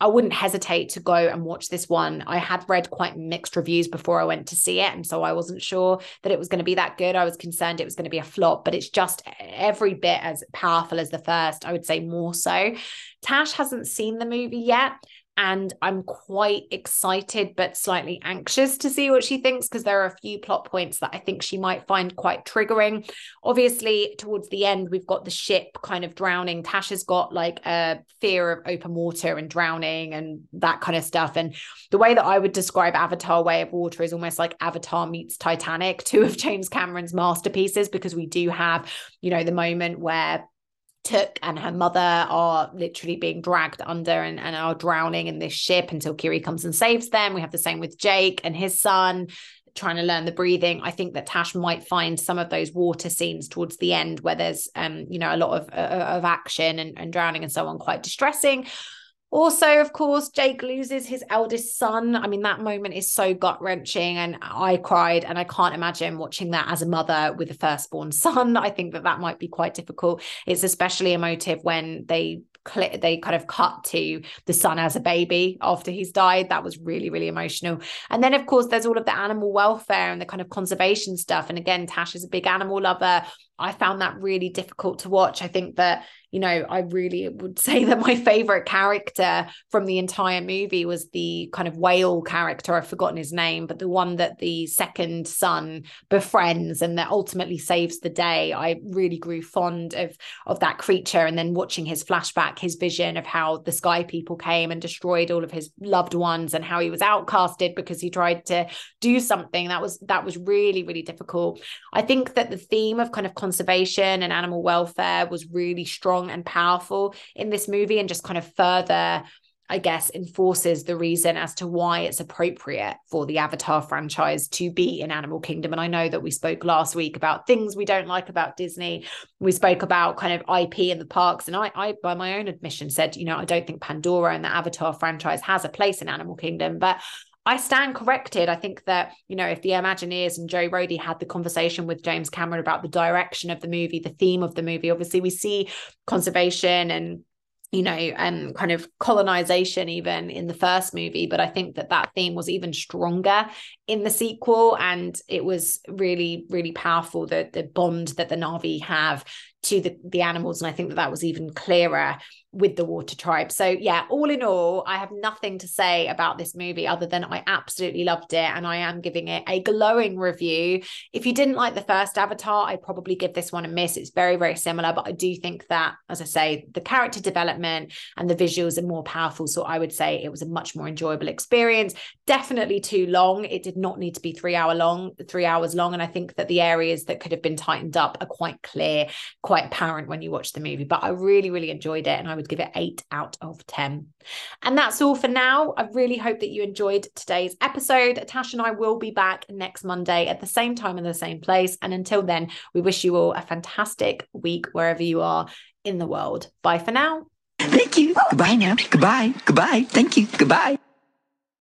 I wouldn't hesitate to go and watch this one. I had read quite mixed reviews before I went to see it. And so I wasn't sure that it was going to be that good. I was concerned it was going to be a flop, but it's just every bit as powerful as the first. I would say more so. Tash hasn't seen the movie yet and I'm quite excited but slightly anxious to see what she thinks because there are a few plot points that I think she might find quite triggering. Obviously, towards the end, we've got the ship kind of drowning. Tasha's got like a fear of open water and drowning and that kind of stuff. And the way that I would describe Avatar Way of Water is almost like Avatar meets Titanic, [laughs] two of James Cameron's masterpieces, because we do have, you know, the moment where Tuk and her mother are literally being dragged under and, and are drowning in this ship until Kiri comes and saves them. We have the same with Jake and his son trying to learn the breathing. I think that Tash might find some of those water scenes towards the end where there's um, you know, a lot of uh, of action and, and drowning and so on quite distressing. Also, of course, Jake loses his eldest son. I mean, that moment is so gut wrenching, and I cried. And I can't imagine watching that as a mother with a firstborn son. I think that that might be quite difficult. It's especially emotive when they they kind of cut to the son as a baby after he's died. That was really, really emotional. And then, of course, there's all of the animal welfare and the kind of conservation stuff. And again, Tash is a big animal lover. I found that really difficult to watch. I think that you know, I really would [laughs] say that my favorite character from the entire movie was the kind of whale character. I've forgotten his name, but the one that the second son befriends and that ultimately saves the day. I really grew fond of of that creature. And then watching his flashback, his vision of how the sky people came and destroyed all of his loved ones and how he was outcasted because he tried to do something that was that was really, really difficult. I think that the theme of kind of conservation and animal welfare was really strong and powerful in this movie and just kind of further I guess, enforces the reason as to why it's appropriate for the Avatar franchise to be in Animal Kingdom. And I know that we spoke last week about things we don't like about Disney. We spoke about kind of IP in the parks. And I, I by my own admission, said, you know, I don't think Pandora and the Avatar franchise has a place in Animal Kingdom. But I stand corrected. I think that, you know, if the Imagineers and Joe Rohde had the conversation with James Cameron about the direction of the movie, the theme of the movie, obviously we see conservation and you know and kind of colonization even in the first movie but i think that that theme was even stronger in the sequel and it was really really powerful the the bond that the Na'vi have to the the animals and i think that that was even clearer with the water tribe. So yeah, all in all, I have nothing to say about this movie other than I absolutely loved it and I am giving it a glowing review. If you didn't like the first Avatar, I'd probably give this one a miss. It's very very similar, but I do think that as I say, the character development and the visuals are more powerful, so I would say it was a much more enjoyable experience. Definitely too long. It did not need to be 3 hour long, 3 hours long and I think that the areas that could have been tightened up are quite clear, quite apparent when you watch the movie, but I really really enjoyed it and I would give it eight out of 10. And that's all for now. I really hope that you enjoyed today's episode. Tash and I will be back next Monday at the same time in the same place. And until then, we wish you all a fantastic week wherever you are in the world. Bye for now. Thank you. Goodbye now. Goodbye. Goodbye. Thank you. Goodbye.